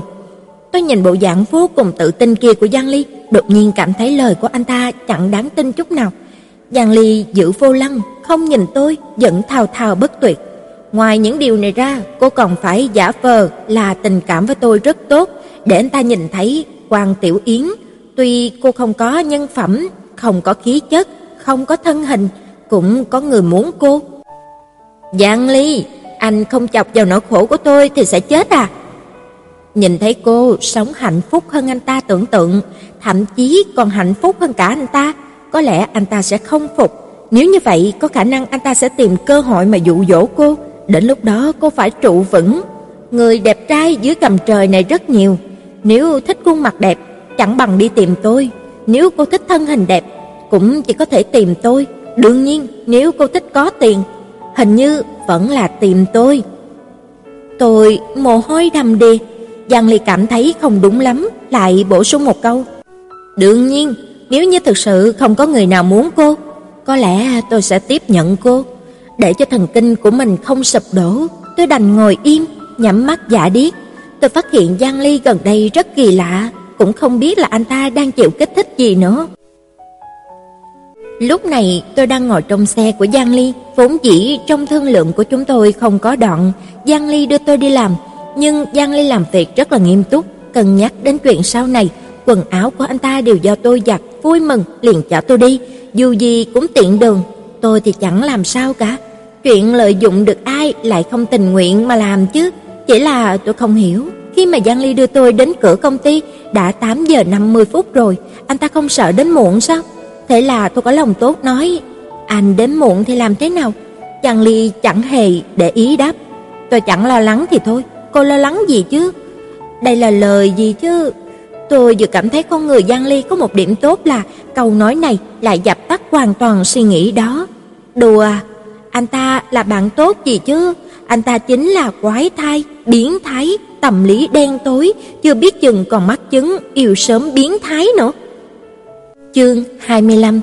Speaker 1: Tôi nhìn bộ dạng vô cùng tự tin kia của Giang Ly, đột nhiên cảm thấy lời của anh ta chẳng đáng tin chút nào. Giang Ly giữ vô lăng, không nhìn tôi, vẫn thao thao bất tuyệt. Ngoài những điều này ra, cô còn phải giả vờ là tình cảm với tôi rất tốt, để anh ta nhìn thấy Quan Tiểu Yến, tuy cô không có nhân phẩm, không có khí chất, không có thân hình, cũng có người muốn cô. Giang Ly, anh không chọc vào nỗi khổ của tôi thì sẽ chết à? Nhìn thấy cô sống hạnh phúc hơn anh ta tưởng tượng, thậm chí còn hạnh phúc hơn cả anh ta, có lẽ anh ta sẽ không phục. Nếu như vậy, có khả năng anh ta sẽ tìm cơ hội mà dụ dỗ cô, đến lúc đó cô phải trụ vững. Người đẹp trai dưới gầm trời này rất nhiều, nếu thích khuôn mặt đẹp, chẳng bằng đi tìm tôi, nếu cô thích thân hình đẹp, cũng chỉ có thể tìm tôi. Đương nhiên, nếu cô thích có tiền, hình như vẫn là tìm tôi. Tôi mồ hôi đầm đìa, Giang Ly cảm thấy không đúng lắm, lại bổ sung một câu. Đương nhiên, nếu như thực sự không có người nào muốn cô, có lẽ tôi sẽ tiếp nhận cô. Để cho thần kinh của mình không sụp đổ, tôi đành ngồi im, nhắm mắt giả điếc. Tôi phát hiện Giang Ly gần đây rất kỳ lạ, cũng không biết là anh ta đang chịu kích thích gì nữa. Lúc này tôi đang ngồi trong xe của Giang Ly, vốn dĩ trong thương lượng của chúng tôi không có đoạn, Giang Ly đưa tôi đi làm, nhưng Giang Ly làm việc rất là nghiêm túc, cân nhắc đến chuyện sau này, quần áo của anh ta đều do tôi giặt, vui mừng liền chở tôi đi, dù gì cũng tiện đường, tôi thì chẳng làm sao cả. Chuyện lợi dụng được ai lại không tình nguyện mà làm chứ, chỉ là tôi không hiểu, khi mà Giang Ly đưa tôi đến cửa công ty đã 8 giờ 50 phút rồi, anh ta không sợ đến muộn sao? Thế là tôi có lòng tốt nói, anh đến muộn thì làm thế nào? Giang Ly chẳng hề để ý đáp, tôi chẳng lo lắng thì thôi, cô lo lắng gì chứ? Đây là lời gì chứ? Tôi vừa cảm thấy con người Giang Ly có một điểm tốt là câu nói này lại dập tắt hoàn toàn suy nghĩ đó. Đùa, anh ta là bạn tốt gì chứ? Anh ta chính là quái thai, biến thái, tâm lý đen tối, chưa biết chừng còn mắc chứng yêu sớm biến thái nữa. Chương 25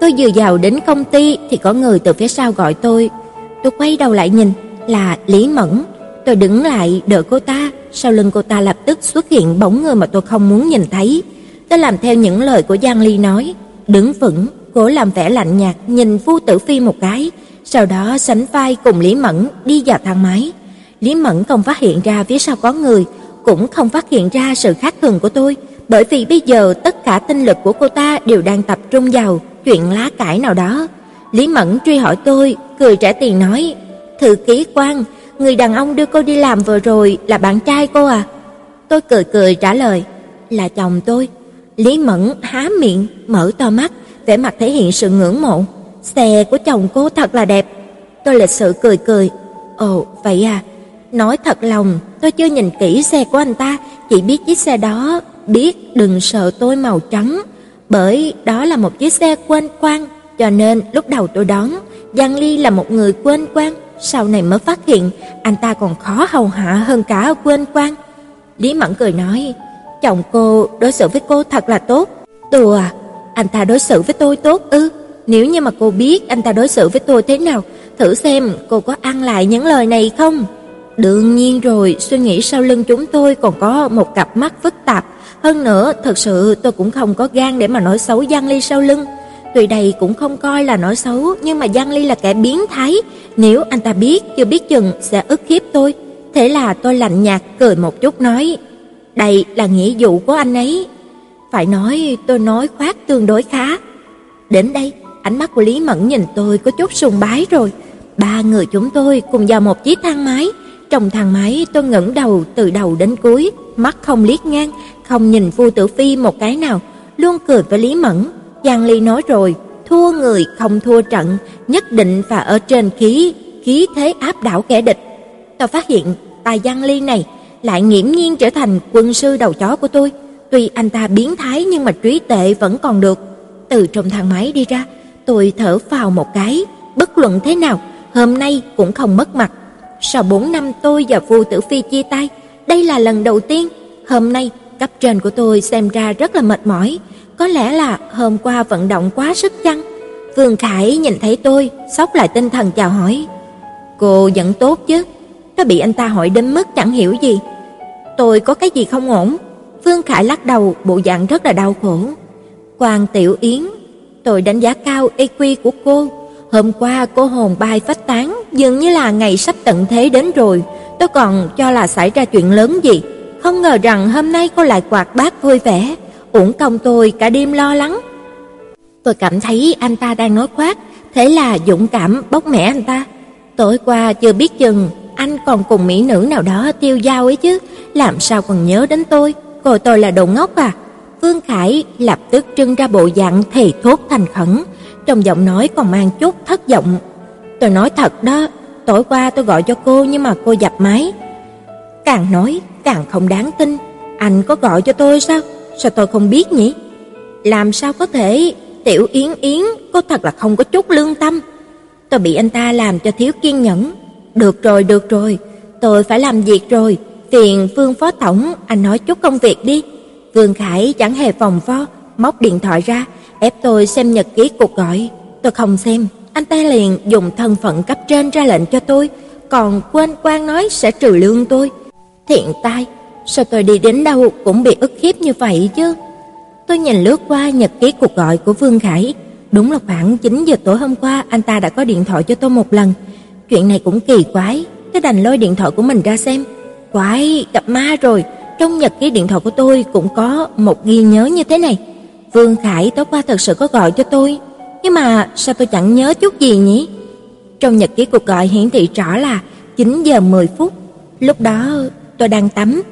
Speaker 1: Tôi vừa vào đến công ty thì có người từ phía sau gọi tôi. Tôi quay đầu lại nhìn, là Lý Mẫn. Tôi đứng lại đợi cô ta, sau lưng cô ta lập tức xuất hiện bóng người mà tôi không muốn nhìn thấy. Tôi làm theo những lời của Giang Ly nói, đứng vững, cố làm vẻ lạnh nhạt nhìn Vu Tử Phi một cái, sau đó sánh vai cùng Lý Mẫn đi vào thang máy. Lý Mẫn không phát hiện ra phía sau có người, cũng không phát hiện ra sự khác thường của tôi, bởi vì bây giờ tất cả tinh lực của cô ta đều đang tập trung vào chuyện lá cải nào đó. Lý Mẫn truy hỏi tôi, cười trả tiền nói: "Thư ký quan, người đàn ông đưa cô đi làm vừa rồi là bạn trai cô à?" Tôi cười cười trả lời: "Là chồng tôi." Lý Mẫn há miệng, mở to mắt, vẻ mặt thể hiện sự ngưỡng mộ. "Xe của chồng cô thật là đẹp." Tôi lịch sự cười cười. "Ồ, vậy à?" Nói thật lòng, tôi chưa nhìn kỹ xe của anh ta, chỉ biết chiếc xe đó, biết đừng sợ tôi màu trắng, bởi đó là một chiếc xe quên quang, cho nên lúc đầu tôi đón Giang Ly là một người quên quang, sau này mới phát hiện anh ta còn khó hầu hạ hơn cả quên quang. Lý Mẫn cười nói, chồng cô đối xử với cô thật là tốt. Tùa, à, anh ta đối xử với tôi tốt ư? Nếu như mà cô biết anh ta đối xử với tôi thế nào, thử xem cô có ăn lại những lời này không? Đương nhiên rồi, suy nghĩ sau lưng chúng tôi còn có một cặp mắt phức tạp, hơn nữa thật sự tôi cũng không có gan để mà nói xấu Giang Ly sau lưng. Tuy đây cũng không coi là nói xấu, nhưng mà Giang Ly là kẻ biến thái, nếu anh ta biết chưa biết chừng sẽ ức hiếp tôi. Thế là tôi lạnh nhạt cười một chút nói, đây là nghĩa vụ của anh ấy. Phải nói tôi nói khoác tương đối khá. Đến đây, ánh mắt của Lý Mẫn nhìn tôi có chút sùng bái rồi. Ba người chúng tôi cùng vào một chiếc thang máy, trong thang máy tôi ngẩng đầu từ đầu đến cuối, mắt không liếc ngang, không nhìn Vu Tử Phi một cái nào, luôn cười với Lý Mẫn. Giang Ly nói rồi, thua người không thua trận, nhất định phải ở trên khí, khí thế áp đảo kẻ địch. Tôi phát hiện tài Giang Ly này lại nghiễm nhiên trở thành quân sư đầu chó của tôi. Tuy anh ta biến thái nhưng mà trí tệ vẫn còn được. Từ trong thang máy đi ra, tôi thở phào một cái, bất luận thế nào, hôm nay cũng không mất mặt. Sau 4 năm tôi và Vu Tử Phi chia tay, đây là lần đầu tiên, hôm nay cấp trên của tôi xem ra rất là mệt mỏi, có lẽ là hôm qua vận động quá sức chăng? Vương Khải nhìn thấy tôi, sốc lại tinh thần chào hỏi. Cô vẫn tốt chứ? Nó bị anh ta hỏi đến mức chẳng hiểu gì. Tôi có cái gì không ổn? Vương Khải lắc đầu, bộ dạng rất là đau khổ. Quan Tiểu Yến, tôi đánh giá cao EQ của cô. Hôm qua cô hồn bay phách tán, dường như là ngày sắp tận thế đến rồi. Tôi còn cho là xảy ra chuyện lớn gì. Không ngờ rằng hôm nay cô lại quạt bát vui vẻ, uổng công tôi cả đêm lo lắng. Tôi cảm thấy anh ta đang nói khoác, thế là dũng cảm bóc mẻ anh ta. Tối qua chưa biết chừng anh còn cùng mỹ nữ nào đó tiêu giao ấy chứ, làm sao còn nhớ đến tôi, coi tôi là đồ ngốc à? Vương Khải lập tức trưng ra bộ dạng thề thốt thành khẩn, trong giọng nói còn mang chút thất vọng. Tôi nói thật đó, tối qua tôi gọi cho cô nhưng mà cô dập máy. Càng nói càng không đáng tin, anh có gọi cho tôi sao? Sao tôi không biết nhỉ? Làm sao có thể Tiểu Yến Yến cô thật là không có chút lương tâm. Tôi bị anh ta làm cho thiếu kiên nhẫn. Được rồi, được rồi, tôi phải làm việc rồi, phiền Vương phó tổng anh nói chút công việc đi. Vương Khải chẳng hề phòng vo, móc điện thoại ra, ép tôi xem nhật ký cuộc gọi. Tôi không xem, anh ta liền dùng thân phận cấp trên ra lệnh cho tôi, còn quên quan nói sẽ trừ lương tôi. Thiện tai, sao tôi đi đến đâu cũng bị ức hiếp như vậy chứ? Tôi nhìn lướt qua nhật ký cuộc gọi của Vương Khải, đúng là khoảng 9 giờ tối hôm qua anh ta đã có điện thoại cho tôi một lần. Chuyện này cũng kỳ quái, tôi đành lôi điện thoại của mình ra xem. Quái, gặp ma rồi, trong nhật ký điện thoại của tôi cũng có một ghi nhớ như thế này. Vương Khải tối qua thật sự có gọi cho tôi, nhưng mà sao tôi chẳng nhớ chút gì nhỉ? Trong nhật ký cuộc gọi hiển thị rõ là 9 giờ 10 phút. Lúc đó tôi đang tắm.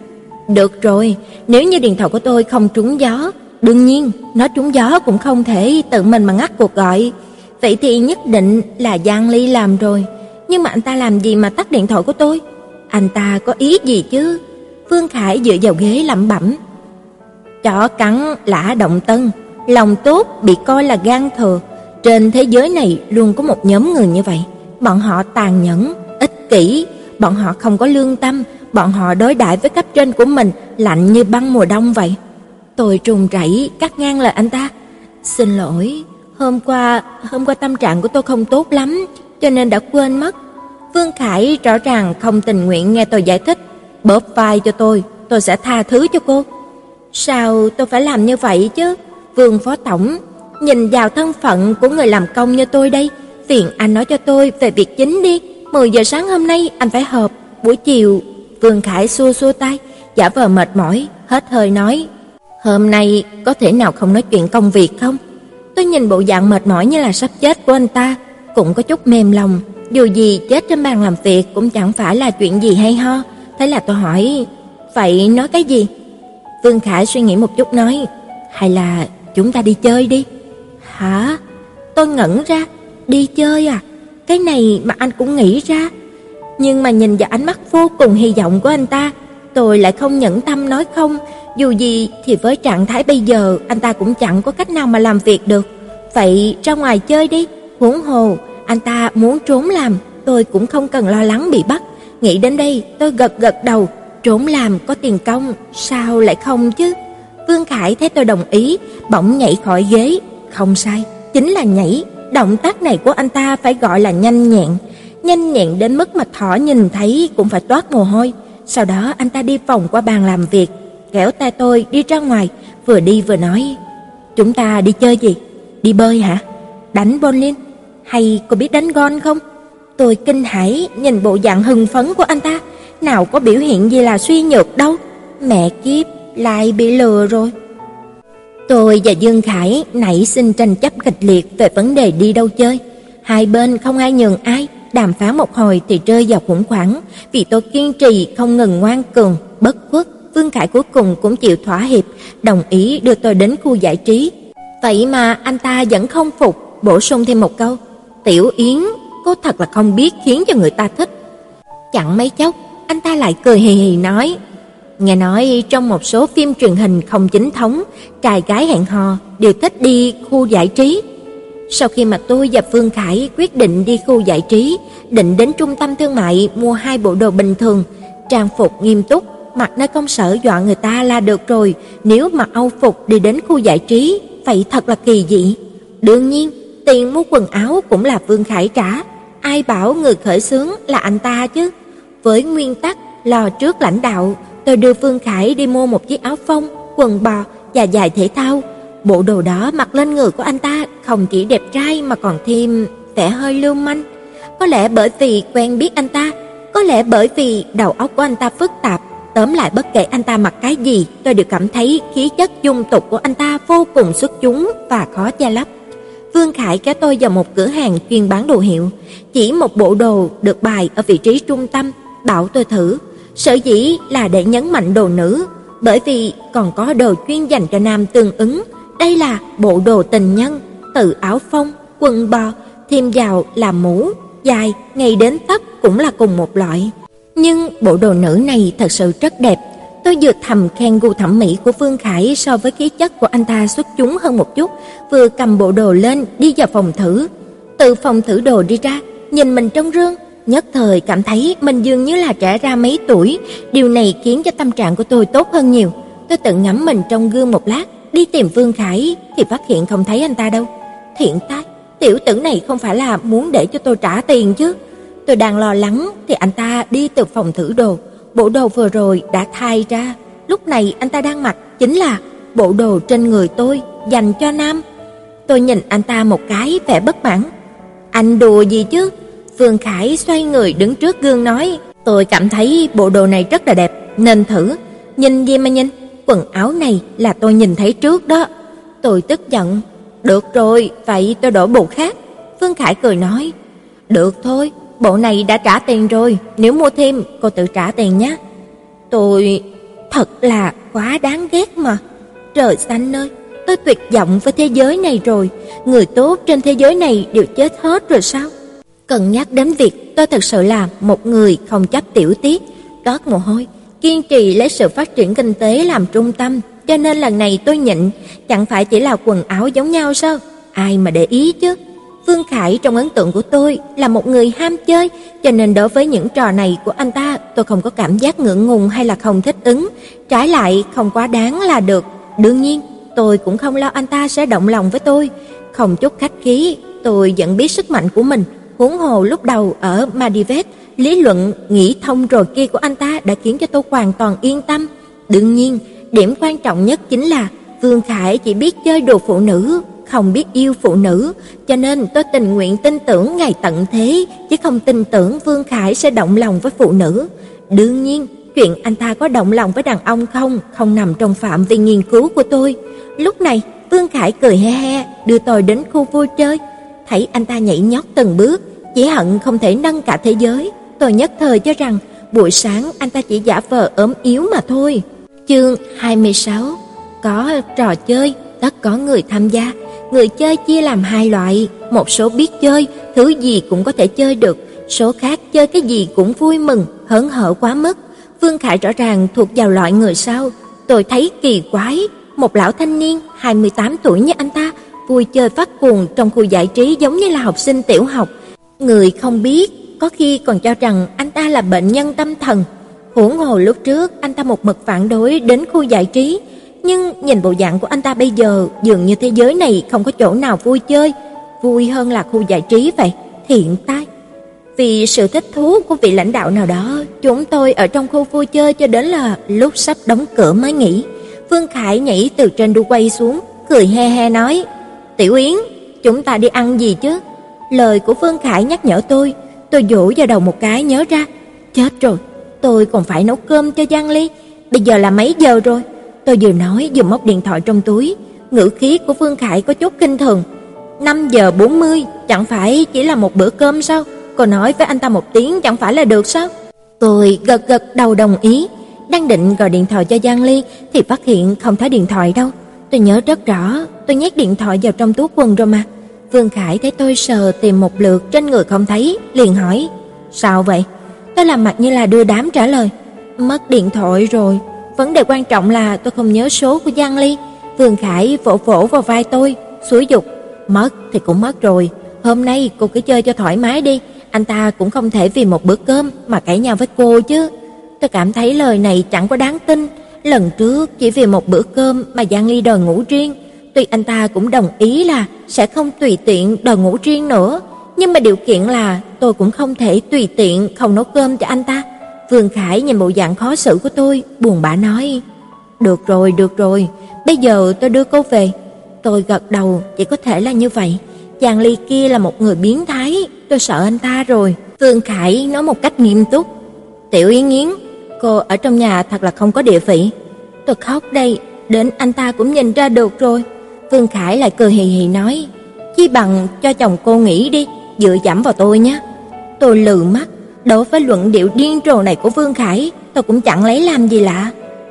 Speaker 1: Được rồi, nếu như điện thoại của tôi không trúng gió, đương nhiên nó trúng gió cũng không thể tự mình mà ngắt cuộc gọi. Vậy thì nhất định là Giang Ly làm rồi. Nhưng mà anh ta làm gì mà tắt điện thoại của tôi? Anh ta có ý gì chứ? Phương Khải dựa vào ghế lẩm bẩm. Chó cắn lã động tân, lòng tốt bị coi là gan thừa. Trên thế giới này luôn có một nhóm người như vậy. Bọn họ tàn nhẫn, ích kỷ, bọn họ không có lương tâm, bọn họ đối đãi với cấp trên của mình lạnh như băng mùa đông vậy. Tôi trùng rẫy cắt ngang lời anh ta. "Xin lỗi, hôm qua, hôm qua tâm trạng của tôi không tốt lắm, cho nên đã quên mất." Vương Khải rõ ràng không tình nguyện nghe tôi giải thích, bóp vai cho tôi, tôi sẽ tha thứ cho cô. Sao tôi phải làm như vậy chứ? Vương phó tổng, nhìn vào thân phận của người làm công như tôi đây, phiền anh nói cho tôi về việc chính đi, 10 giờ sáng hôm nay anh phải họp, buổi chiều." Vương Khải xua xua tay, giả vờ mệt mỏi, hết hơi nói: "Hôm nay có thể nào không nói chuyện công việc không?" Tôi nhìn bộ dạng mệt mỏi như là sắp chết của anh ta, cũng có chút mềm lòng, dù gì chết trên bàn làm việc cũng chẳng phải là chuyện gì hay ho, thế là tôi hỏi: "Vậy nói cái gì?" Vương Khả suy nghĩ một chút nói: "Hay là chúng ta đi chơi đi?" "Hả?" Tôi ngẩn ra, "Đi chơi à? Cái này mà anh cũng nghĩ ra?" Nhưng mà nhìn vào ánh mắt vô cùng hy vọng của anh ta, tôi lại không nhẫn tâm nói không, dù gì thì với trạng thái bây giờ anh ta cũng chẳng có cách nào mà làm việc được. Vậy ra ngoài chơi đi, huống hồ anh ta muốn trốn làm, tôi cũng không cần lo lắng bị bắt. Nghĩ đến đây, tôi gật gật đầu, trốn làm có tiền công, sao lại không chứ? Vương Khải thấy tôi đồng ý, bỗng nhảy khỏi ghế, không sai, chính là nhảy, động tác này của anh ta phải gọi là nhanh nhẹn, nhanh nhẹn đến mức mà thỏ nhìn thấy cũng phải toát mồ hôi. Sau đó anh ta đi vòng qua bàn làm việc, kéo tay tôi đi ra ngoài, vừa đi vừa nói: "Chúng ta đi chơi gì? Đi bơi hả? Đánh bowling hay cô biết đánh gôn không?" Tôi kinh hãi nhìn bộ dạng hưng phấn của anh ta, nào có biểu hiện gì là suy nhược đâu. Mẹ kiếp, lại bị lừa rồi. Tôi và Dương Khải nảy sinh tranh chấp kịch liệt về vấn đề đi đâu chơi. Hai bên không ai nhường ai, đàm phán một hồi thì rơi vào khủng hoảng, vì tôi kiên trì không ngừng ngoan cường, bất khuất, Vương Khải cuối cùng cũng chịu thỏa hiệp, đồng ý đưa tôi đến khu giải trí. Vậy mà anh ta vẫn không phục, bổ sung thêm một câu: "Tiểu Yến, cô thật là không biết khiến cho người ta thích." Chẳng mấy chốc, anh ta lại cười hì hì nói: Nghe nói trong một số phim truyền hình không chính thống, trai gái hẹn hò đều thích đi khu giải trí. Sau khi mà tôi và Phương Khải quyết định đi khu giải trí, định đến trung tâm thương mại mua hai bộ đồ bình thường, trang phục nghiêm túc, mặc nơi công sở dọa người ta là được rồi, nếu mặc Âu phục đi đến khu giải trí, vậy thật là kỳ dị. Đương nhiên, tiền mua quần áo cũng là Vương Khải trả, ai bảo người khởi xướng là anh ta chứ. Với nguyên tắc lo trước lãnh đạo, tôi đưa Phương Khải đi mua một chiếc áo phông, quần bò và giày thể thao. Bộ đồ đó mặc lên người của anh ta không chỉ đẹp trai mà còn thêm vẻ hơi lưu manh. Có lẽ bởi vì quen biết anh ta, có lẽ bởi vì đầu óc của anh ta phức tạp, tóm lại bất kể anh ta mặc cái gì, tôi đều cảm thấy khí chất dung tục của anh ta vô cùng xuất chúng và khó che lấp. Vương Khải kéo tôi vào một cửa hàng chuyên bán đồ hiệu, chỉ một bộ đồ được bày ở vị trí trung tâm, bảo tôi thử. Sở dĩ là để nhấn mạnh đồ nữ, bởi vì còn có đồ chuyên dành cho nam tương ứng. Đây là bộ đồ tình nhân, từ áo phông, quần bò, thêm vào là mũ, dài, ngay đến tóc cũng là cùng một loại. Nhưng bộ đồ nữ này thật sự rất đẹp. Tôi vừa thầm khen gu thẩm mỹ của Phương Khải so với khí chất của anh ta xuất chúng hơn một chút, vừa cầm bộ đồ lên đi vào phòng thử. Từ phòng thử đồ đi ra, nhìn mình trong gương, nhất thời cảm thấy mình dường như là trẻ ra mấy tuổi, điều này khiến cho tâm trạng của tôi tốt hơn nhiều. Tôi tự ngắm mình trong gương một lát, đi tìm Vương Khải thì phát hiện không thấy anh ta đâu. Thiện tai, tiểu tử này không phải là muốn để cho tôi trả tiền chứ? Tôi đang lo lắng thì anh ta đi từ phòng thử đồ, bộ đồ vừa rồi đã thay ra, lúc này anh ta đang mặc chính là bộ đồ trên người tôi dành cho nam. Tôi nhìn anh ta một cái vẻ bất mãn. Anh đùa gì chứ? phương Khải xoay người đứng trước gương nói, tôi cảm thấy bộ đồ này rất là đẹp, nên thử. Nhìn gì mà nhìn, quần áo này là tôi nhìn thấy trước đó. Tôi tức giận, được rồi, vậy tôi đổi bộ khác. phương Khải cười nói, được thôi, bộ này đã trả tiền rồi, nếu mua thêm cô tự trả tiền nhé. Tôi thật là quá đáng ghét mà. Trời xanh ơi, tôi tuyệt vọng với thế giới này rồi, người tốt trên thế giới này đều chết hết rồi sao? cần nhắc đến việc tôi thật sự là một người không chấp tiểu tiết, toát mồ hôi, kiên trì lấy sự phát triển kinh tế làm trung tâm, cho nên lần này tôi nhịn, chẳng phải chỉ là quần áo giống nhau sao? Ai mà để ý chứ? Vương Khải trong ấn tượng của tôi là một người ham chơi, cho nên đối với những trò này của anh ta, tôi không có cảm giác ngượng ngùng hay là không thích ứng, trái lại không quá đáng là được. Đương nhiên, tôi cũng không lo anh ta sẽ động lòng với tôi, không chút khách khí, tôi vẫn biết sức mạnh của mình, Huống hồ lúc đầu ở Madivet, lý luận nghĩ thông rồi kia của anh ta đã khiến cho tôi hoàn toàn yên tâm. Đương nhiên, điểm quan trọng nhất chính là Vương Khải chỉ biết chơi đồ phụ nữ, không biết yêu phụ nữ, cho nên tôi tình nguyện tin tưởng ngài tận thế, chứ không tin tưởng Vương Khải sẽ động lòng với phụ nữ. Đương nhiên, chuyện anh ta có động lòng với đàn ông không, không nằm trong phạm vi nghiên cứu của tôi. Lúc này, Vương Khải cười he he, đưa tôi đến khu vui chơi. Thấy anh ta nhảy nhót từng bước, chỉ hận không thể nâng cả thế giới. Tôi nhất thời cho rằng, buổi sáng anh ta chỉ giả vờ ốm yếu mà thôi. Chương 26 Có trò chơi, tất có người tham gia. Người chơi chia làm hai loại, một số biết chơi, thứ gì cũng có thể chơi được, số khác chơi cái gì cũng vui mừng, hớn hở quá mức. Vương Khải rõ ràng thuộc vào loại người sau, tôi thấy kỳ quái, một lão thanh niên 28 tuổi như anh ta, vui chơi phát cuồng trong khu giải trí giống như là học sinh tiểu học. Người không biết, có khi còn cho rằng anh ta là bệnh nhân tâm thần. Huống hồ lúc trước anh ta một mực phản đối đến khu giải trí, nhưng nhìn bộ dạng của anh ta bây giờ, dường như thế giới này không có chỗ nào vui chơi, vui hơn là khu giải trí vậy. Thiện tai. Vì sự thích thú của vị lãnh đạo nào đó, chúng tôi ở trong khu vui chơi cho đến là lúc sắp đóng cửa mới nghỉ. Vương Khải nhảy từ trên đu quay xuống, cười he he nói: "Tiểu Yến, chúng ta đi ăn gì chứ?" Lời của Vương Khải nhắc nhở tôi, tôi dỗ vào đầu một cái nhớ ra, chết rồi, tôi còn phải nấu cơm cho Giang Ly, bây giờ là mấy giờ rồi? Tôi vừa nói vừa móc điện thoại trong túi, ngữ khí của phương Khải có chút kinh thường. 5 giờ 40, chẳng phải chỉ là một bữa cơm sao? Cô nói với anh ta một tiếng chẳng phải là được sao? Tôi gật gật đầu đồng ý, đang định gọi điện thoại cho Giang Ly thì phát hiện không thấy điện thoại đâu. Tôi nhớ rất rõ, tôi nhét điện thoại vào trong túi quần rồi mà. Vương Khải thấy tôi sờ tìm một lượt trên người không thấy, liền hỏi: "Sao vậy?" Tôi làm mặt như là đưa đám trả lời: "Mất điện thoại rồi." Vấn đề quan trọng là tôi không nhớ số của Giang Ly. Vương Khải vỗ vỗ vào vai tôi, xúi dục: "Mất thì cũng mất rồi, hôm nay cô cứ chơi cho thoải mái đi, anh ta cũng không thể vì một bữa cơm mà cãi nhau với cô chứ." Tôi cảm thấy lời này chẳng có đáng tin. Lần trước chỉ vì một bữa cơm mà Giang Ly đòi ngủ riêng, tuy anh ta cũng đồng ý là sẽ không tùy tiện đòi ngủ riêng nữa, nhưng mà điều kiện là tôi cũng không thể tùy tiện không nấu cơm cho anh ta. Vương Khải nhìn bộ dạng khó xử của tôi, buồn bã nói: "Được rồi, được rồi, bây giờ tôi đưa cô về." Tôi gật đầu, chỉ có thể là như vậy. Giang Ly kia là một người biến thái, tôi sợ anh ta rồi. Vương Khải nói một cách nghiêm túc: "Tiểu Yến Yến, cô ở trong nhà thật là không có địa vị." Tôi khóc đây, đến anh ta cũng nhìn ra được rồi. Vương Khải lại cười hì hì nói: "Chi bằng cho chồng cô nghỉ đi, dựa dẫm vào tôi nhé." Tôi lừ mắt, đối với luận điệu điên rồ này của Vương Khải, tôi cũng chẳng lấy làm gì lạ.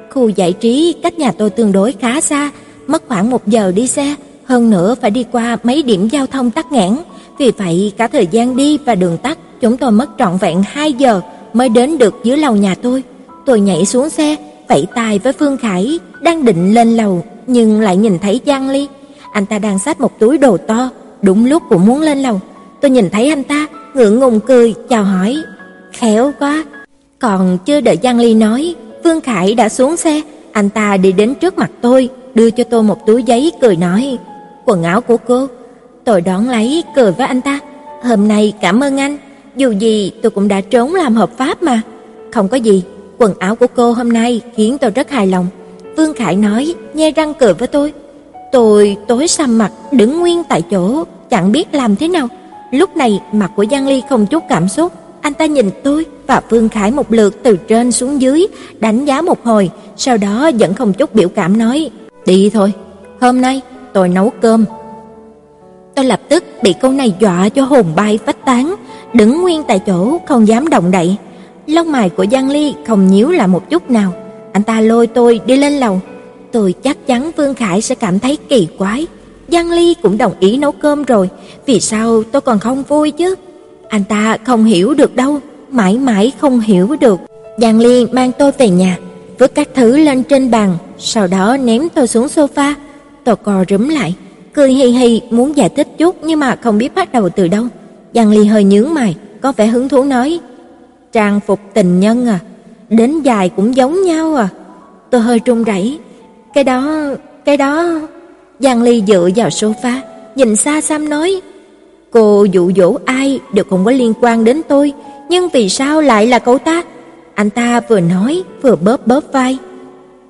Speaker 1: Khu giải trí cách nhà tôi tương đối khá xa, mất khoảng một giờ đi xe, hơn nữa phải đi qua mấy điểm giao thông tắc nghẽn, vì vậy cả thời gian đi và đường tắt, chúng tôi mất trọn vẹn 2 giờ mới đến được dưới lầu nhà tôi. Tôi nhảy xuống xe, vẫy tay với Phương Khải, đang định lên lầu nhưng lại nhìn thấy Giang Ly. Anh ta đang xách một túi đồ to, đúng lúc cũng muốn lên lầu. Tôi nhìn thấy anh ta, ngượng ngùng cười, chào hỏi. Khéo quá. Còn chưa đợi Giang Ly nói, vương Khải đã xuống xe, anh ta đi đến trước mặt tôi, đưa cho tôi một túi giấy cười nói: "Quần áo của cô." Tôi đón lấy, cười với anh ta: "Hôm nay cảm ơn anh, dù gì tôi cũng đã trốn làm hợp pháp mà." "Không có gì, quần áo của cô hôm nay khiến tôi rất hài lòng." Vương Khải nói, nhe răng cười với tôi. Tôi tối sầm mặt, đứng nguyên tại chỗ, chẳng biết làm thế nào. Lúc này mặt của Giang Ly không chút cảm xúc, anh ta nhìn tôi và Vương Khải một lượt từ trên xuống dưới, đánh giá một hồi, sau đó vẫn không chút biểu cảm nói: "Đi thôi, hôm nay tôi nấu cơm." Tôi lập tức bị câu này dọa cho hồn bay phách tán, đứng nguyên tại chỗ không dám động đậy. Lông mày của Giang Ly không nhíu lại một chút nào. Anh ta lôi tôi đi lên lầu. Tôi chắc chắn Vương Khải sẽ cảm thấy kỳ quái. Giang Ly cũng đồng ý nấu cơm rồi, vì sao tôi còn không vui chứ? Anh ta không hiểu được đâu, mãi mãi không hiểu được. Giang Ly mang tôi về nhà, vứt các thứ lên trên bàn, sau đó ném tôi xuống sofa. Tôi co rúm lại, cười hì hì muốn giải thích chút nhưng mà không biết bắt đầu từ đâu. Giang Ly hơi nhướng mày, có vẻ hứng thú nói: "Trang phục tình nhân à, đến dài cũng giống nhau à?" Tôi hơi run rẩy. "Cái đó, cái đó." Giang Ly dựa vào sofa, nhìn xa xăm nói: "Cô dụ dỗ ai đều không có liên quan đến tôi, nhưng vì sao lại là cậu ta?" Anh ta vừa nói vừa bóp bóp vai.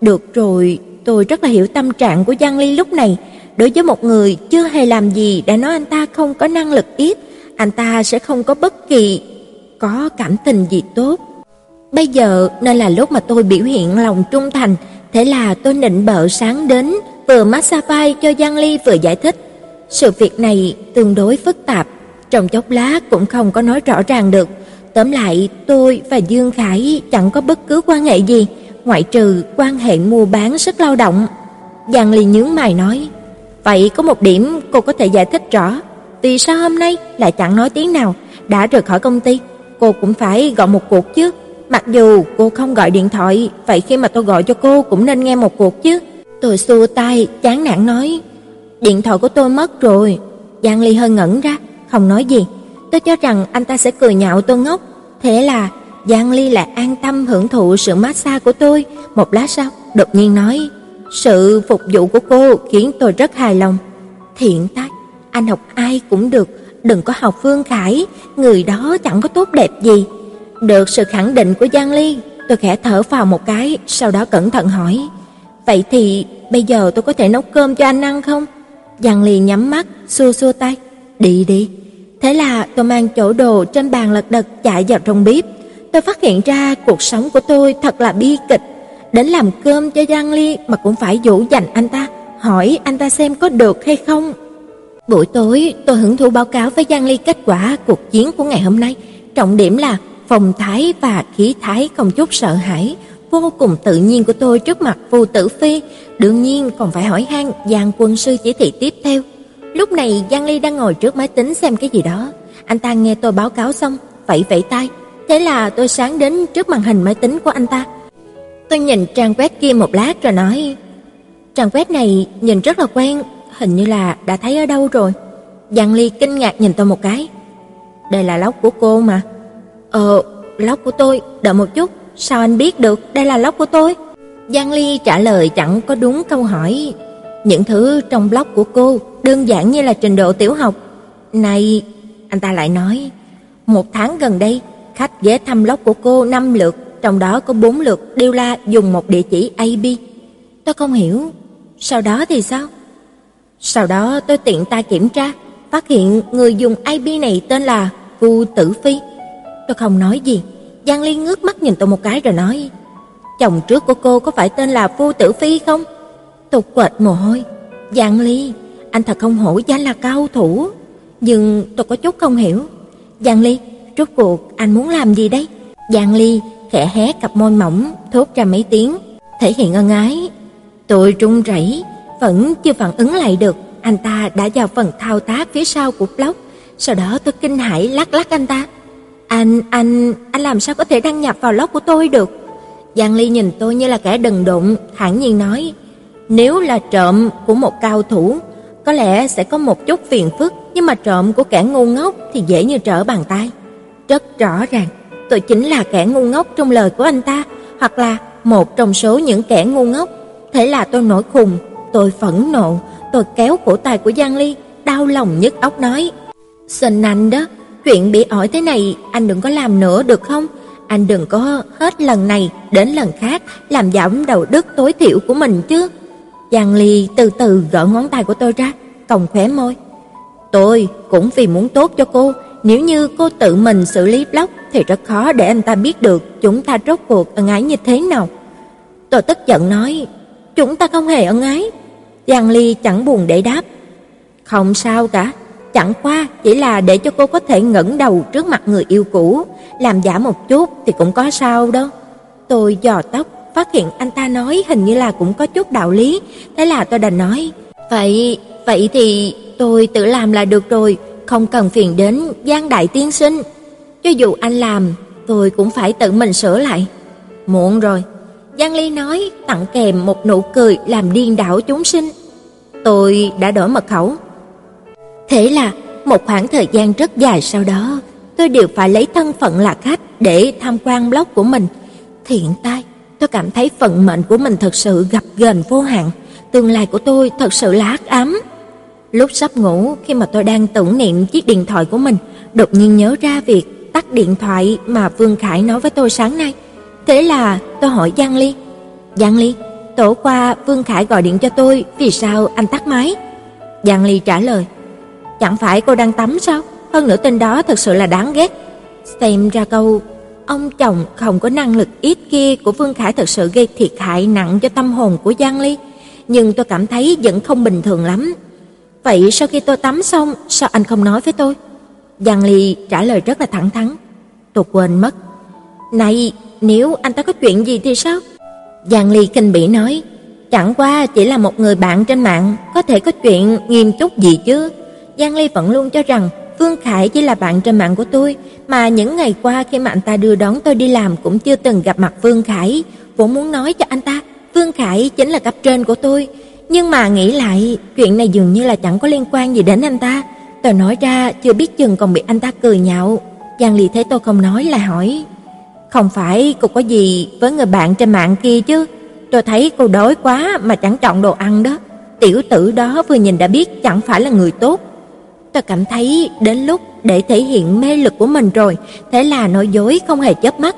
Speaker 1: "Được rồi, tôi rất là hiểu tâm trạng của Giang Ly lúc này, đối với một người chưa hề làm gì đã nói anh ta không có năng lực ít, anh ta sẽ không có bất kỳ có cảm tình gì tốt. Bây giờ nên là lúc mà tôi biểu hiện lòng trung thành, thế là tôi nịnh bợ sáng đến, vừa massage vai cho Giang Ly vừa giải thích. Sự việc này tương đối phức tạp, trong chốc lát cũng không có nói rõ ràng được. Tóm lại, tôi và Dương Khải chẳng có bất cứ quan hệ gì, ngoại trừ quan hệ mua bán sức lao động. Giang Ly nhướng mày nói, vậy có một điểm cô có thể giải thích rõ, vì sao hôm nay lại chẳng nói tiếng nào, đã rời khỏi công ty, cô cũng phải gọi một cuộc chứ. Mặc dù cô không gọi điện thoại, vậy khi mà tôi gọi cho cô cũng nên nghe một cuộc chứ. Tôi xua tay, chán nản nói, điện thoại của tôi mất rồi. Giang Ly hơi ngẩn ra, không nói gì. Tôi cho rằng anh ta sẽ cười nhạo tôi ngốc, thế là Giang Ly lại an tâm hưởng thụ sự massage của tôi. Một lát sau, đột nhiên nói, sự phục vụ của cô khiến tôi rất hài lòng. Thiện tác, anh học ai cũng được, đừng có học Phương Khải, người đó chẳng có tốt đẹp gì. Được sự khẳng định của Giang Ly, tôi khẽ thở vào một cái, sau đó cẩn thận hỏi, "Vậy thì bây giờ tôi có thể nấu cơm cho anh ăn không?" Giang Ly nhắm mắt, xua xua tay, "Đi đi." Thế là tôi mang chỗ đồ trên bàn lật đật chạy vào trong bếp. Tôi phát hiện ra cuộc sống của tôi thật là bi kịch. Đến làm cơm cho Giang Ly mà cũng phải dỗ dành anh ta, hỏi anh ta xem có được hay không. Buổi tối, tôi hưởng thụ báo cáo với Giang Ly kết quả cuộc chiến của ngày hôm nay. Trọng điểm là phong thái và khí thái không chút sợ hãi, vô cùng tự nhiên của tôi trước mặt Vu Tử Phi, đương nhiên còn phải hỏi han Giang quân sư chỉ thị tiếp theo. Lúc này Giang Ly đang ngồi trước máy tính xem cái gì đó, anh ta nghe tôi báo cáo xong, vẫy vẫy tay, thế là tôi sáng đến trước màn hình máy tính của anh ta. Tôi nhìn trang web kia một lát rồi nói: "Trang web này nhìn rất là quen, hình như là đã thấy ở đâu rồi." Giang Ly kinh ngạc nhìn tôi một cái. "Đây là lóc của cô mà." "Ờ, lóc của tôi, đợi một chút, sao anh biết được đây là lóc của tôi?" Giang Ly trả lời chẳng có đúng câu hỏi. Những thứ trong blog của cô đơn giản như là trình độ tiểu học. Này, anh ta lại nói, một tháng gần đây, khách ghé thăm blog của cô năm lượt, trong đó có bốn lượt đều là dùng một địa chỉ AB. Tôi không hiểu, sau đó thì sao? Sau đó tôi tiện tay kiểm tra, phát hiện người dùng IP này tên là Vu Tử Phi. Tôi không nói gì, Giang Ly ngước mắt nhìn tôi một cái rồi nói: "Chồng trước của cô có phải tên là Vu Tử Phi không?" Tôi quệt mồ hôi. "Giang Ly, anh thật không hổ danh là cao thủ." Nhưng tôi có chút không hiểu. "Giang Ly, rốt cuộc anh muốn làm gì đấy?" Giang Ly khẽ hé cặp môi mỏng, thốt ra mấy tiếng, thể hiện ân ái. Tôi run rẩy, vẫn chưa phản ứng lại được, anh ta đã vào phần thao tác phía sau của blog. Sau đó tôi kinh hãi lắc lắc anh ta. "Anh, anh, anh làm sao có thể đăng nhập vào lót của tôi được?" Giang Ly nhìn tôi như là kẻ đần độn, thản nhiên nói: "Nếu là trộm của một cao thủ, có lẽ sẽ có một chút phiền phức, nhưng mà trộm của kẻ ngu ngốc thì dễ như trở bàn tay." Rất rõ ràng, tôi chính là kẻ ngu ngốc trong lời của anh ta, hoặc là một trong số những kẻ ngu ngốc. Thế là tôi nổi khùng, tôi phẫn nộ, tôi kéo cổ tay của Giang Ly, đau lòng nhức óc nói: "Xin anh đó, chuyện bị ỏi thế này anh đừng có làm nữa được không? Anh đừng có hết lần này đến lần khác làm giảm đầu đức tối thiểu của mình chứ." Giang Ly từ từ gỡ ngón tay của tôi ra, còng khóe môi. "Tôi cũng vì muốn tốt cho cô, nếu như cô tự mình xử lý blog thì rất khó để anh ta biết được chúng ta rốt cuộc ân ái như thế nào." Tôi tức giận nói, "Chúng ta không hề ân ái." Giang Ly chẳng buồn để đáp, "Không sao cả, chẳng qua chỉ là để cho cô có thể ngẩng đầu trước mặt người yêu cũ, làm giả một chút thì cũng có sao đâu." Tôi dò tóc, phát hiện anh ta nói hình như là cũng có chút đạo lý, thế là tôi đành nói, "Vậy, vậy thì tôi tự làm là được rồi, không cần phiền đến Giang đại tiên sinh. Cho dù anh làm, tôi cũng phải tự mình sửa lại." Muộn rồi. Giang Ly nói, tặng kèm một nụ cười làm điên đảo chúng sinh. Tôi đã đổi mật khẩu. Thế là một khoảng thời gian rất dài sau đó, tôi đều phải lấy thân phận là khách để tham quan blog của mình. Thiện tai, tôi cảm thấy phận mệnh của mình thật sự gặp ghềnh vô hạn, tương lai của tôi thật sự là hắc ám. Lúc sắp ngủ, khi mà tôi đang tưởng niệm chiếc điện thoại của mình, đột nhiên nhớ ra việc tắt điện thoại mà Vương Khải nói với tôi sáng nay. Thế là tôi hỏi Giang Ly, "Giang Ly, tối qua Vương Khải gọi điện cho tôi, vì sao anh tắt máy?" Giang Ly trả lời. Chẳng phải cô đang tắm sao? Hơn nữa tên đó thật sự là đáng ghét. Xem ra câu ông chồng không có năng lực ít kia của Vương Khải thật sự gây thiệt hại nặng cho tâm hồn của Giang Ly, nhưng tôi cảm thấy vẫn không bình thường lắm. Vậy sau khi tôi tắm xong, sao anh không nói với tôi? Giang Ly trả lời rất là thẳng thắn. Tôi quên mất. Này, nếu anh ta có chuyện gì thì sao? Giang Ly kinh bỉ nói, chẳng qua chỉ là một người bạn trên mạng, có thể có chuyện nghiêm túc gì chứ. Giang Ly vẫn luôn cho rằng Vương Khải chỉ là bạn trên mạng của tôi, mà những ngày qua khi mà anh ta đưa đón tôi đi làm cũng chưa từng gặp mặt Vương Khải, vốn muốn nói cho anh ta, Vương Khải chính là cấp trên của tôi, nhưng mà nghĩ lại, chuyện này dường như là chẳng có liên quan gì đến anh ta. Tôi nói ra chưa biết chừng còn bị anh ta cười nhạo. Giang Ly thấy tôi không nói là hỏi, "Không phải cô có gì với người bạn trên mạng kia chứ? Tôi thấy cô đói quá mà chẳng chọn đồ ăn đó." Tiểu tử đó vừa nhìn đã biết chẳng phải là người tốt. Tôi cảm thấy đến lúc để thể hiện mê lực của mình rồi, thế là nói dối không hề chớp mắt.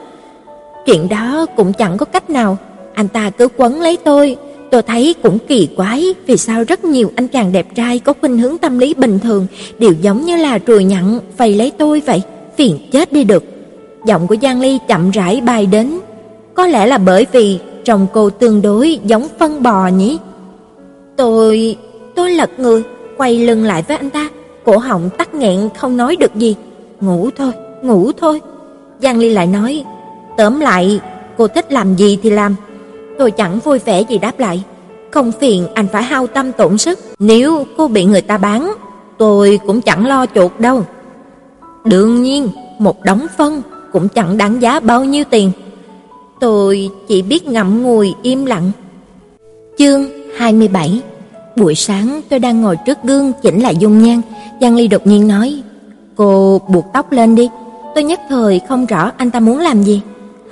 Speaker 1: Chuyện đó cũng chẳng có cách nào, anh ta cứ quấn lấy tôi, tôi thấy cũng kỳ quái, vì sao rất nhiều anh chàng đẹp trai có khuynh hướng tâm lý bình thường đều giống như là ruồi nhặn vây lấy tôi vậy, phiền chết đi được. Giọng của Giang Ly chậm rãi bay đến, có lẽ là bởi vì trông cô tương đối giống phân bò nhỉ. Tôi, tôi lật người, quay lưng lại với anh ta, cổ họng tắc nghẹn không nói được gì. Ngủ thôi, ngủ thôi. Giang Ly lại nói, tóm lại, cô thích làm gì thì làm. Tôi chẳng vui vẻ gì đáp lại, không phiền anh phải hao tâm tổn sức, nếu cô bị người ta bán, tôi cũng chẳng lo chuột đâu. Đương nhiên, một đống phân cũng chẳng đáng giá bao nhiêu tiền. Tôi chỉ biết ngậm ngùi im lặng. Chương 27 Buổi sáng tôi đang ngồi trước gương chỉnh lại dung nhan, Giang Ly đột nhiên nói, "Cô buộc tóc lên đi." Tôi nhất thời không rõ anh ta muốn làm gì.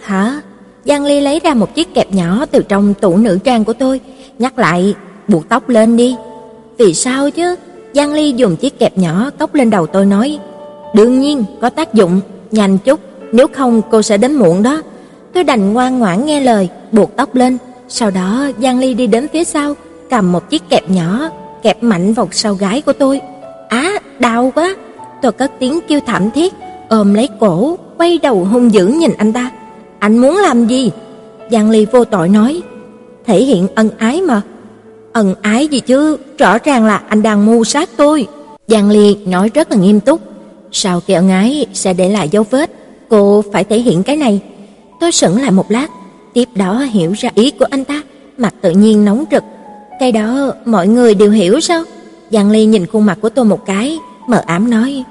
Speaker 1: "Hả?" Giang Ly lấy ra một chiếc kẹp nhỏ từ trong tủ nữ trang của tôi, nhắc lại, "Buộc tóc lên đi." "Vì sao chứ?" Giang Ly dùng chiếc kẹp nhỏ cốc lên đầu tôi nói, "Đương nhiên có tác dụng, nhanh chút, nếu không cô sẽ đến muộn đó." Tôi đành ngoan ngoãn nghe lời, buộc tóc lên. Sau đó Giang Ly đi đến phía sau, cầm một chiếc kẹp nhỏ, kẹp mạnh vào sau gái của tôi. Á, đau quá. Tôi cất tiếng kêu thảm thiết, ôm lấy cổ, quay đầu hung dữ nhìn anh ta. Anh muốn làm gì? Giang Ly vô tội nói, thể hiện ân ái mà. Ân ái gì chứ, rõ ràng là anh đang mưu sát tôi. Giang Ly nói rất là nghiêm túc, sau khi ân ái sẽ để lại dấu vết, cô phải thể hiện cái này. Tôi sững lại một lát, tiếp đó hiểu ra ý của anh ta, mặt tự nhiên nóng rực. Cái đó mọi người đều hiểu sao? Giang Ly nhìn khuôn mặt của tôi một cái, mờ ám nói,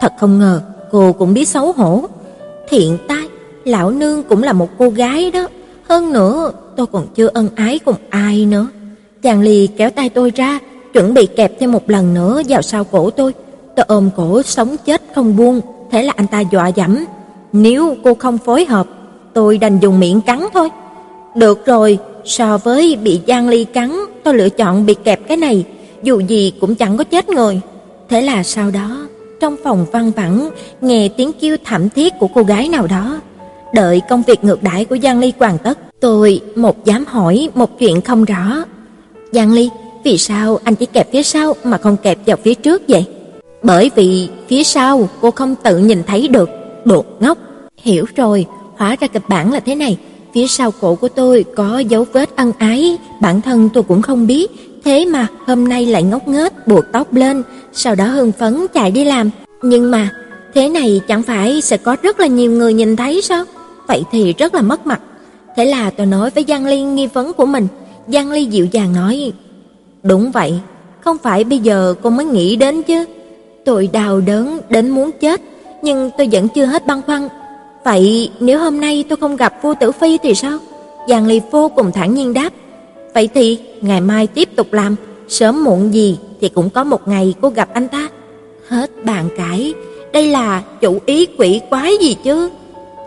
Speaker 1: thật không ngờ cô cũng biết xấu hổ. Thiện tai, lão nương cũng là một cô gái đó, hơn nữa tôi còn chưa ân ái cùng ai nữa. Giang Ly kéo tay tôi ra, chuẩn bị kẹp thêm một lần nữa vào sau cổ tôi. Tôi ôm cổ sống chết không buông, thế là anh ta dọa dẫm, nếu cô không phối hợp tôi đành dùng miệng cắn thôi. Được rồi, so với bị Giang Ly cắn, tôi lựa chọn bị kẹp cái này, dù gì cũng chẳng có chết người. Thế là sau đó, trong phòng văng vẳng, nghe tiếng kêu thảm thiết của cô gái nào đó. Đợi công việc ngược đãi của Giang Ly hoàn tất, tôi một dám hỏi một chuyện không rõ. Giang Ly, vì sao anh chỉ kẹp phía sau mà không kẹp vào phía trước vậy? Bởi vì phía sau cô không tự nhìn thấy được, đột ngốc. Hiểu rồi, Hóa ra kịch bản là thế này, phía sau cổ của tôi có dấu vết ân ái, bản thân tôi cũng không biết, thế mà hôm nay lại ngốc nghếch buộc tóc lên, sau đó hưng phấn chạy đi làm. Nhưng mà, thế này chẳng phải sẽ có rất là nhiều người nhìn thấy sao? Vậy thì rất là mất mặt. Thế là tôi nói với Giang Ly nghi vấn của mình, Giang Ly dịu dàng nói: "Đúng vậy, không phải bây giờ cô mới nghĩ đến chứ. Tôi đau đớn đến muốn chết, nhưng tôi vẫn chưa hết băn khoăn Vậy nếu hôm nay tôi không gặp Vu Tử Phi thì sao? Giang Ly vô cùng thản nhiên đáp. Vậy thì ngày mai tiếp tục làm, sớm muộn gì thì cũng có một ngày cô gặp anh ta. Hết bàn cãi, đây là chủ ý quỷ quái gì chứ?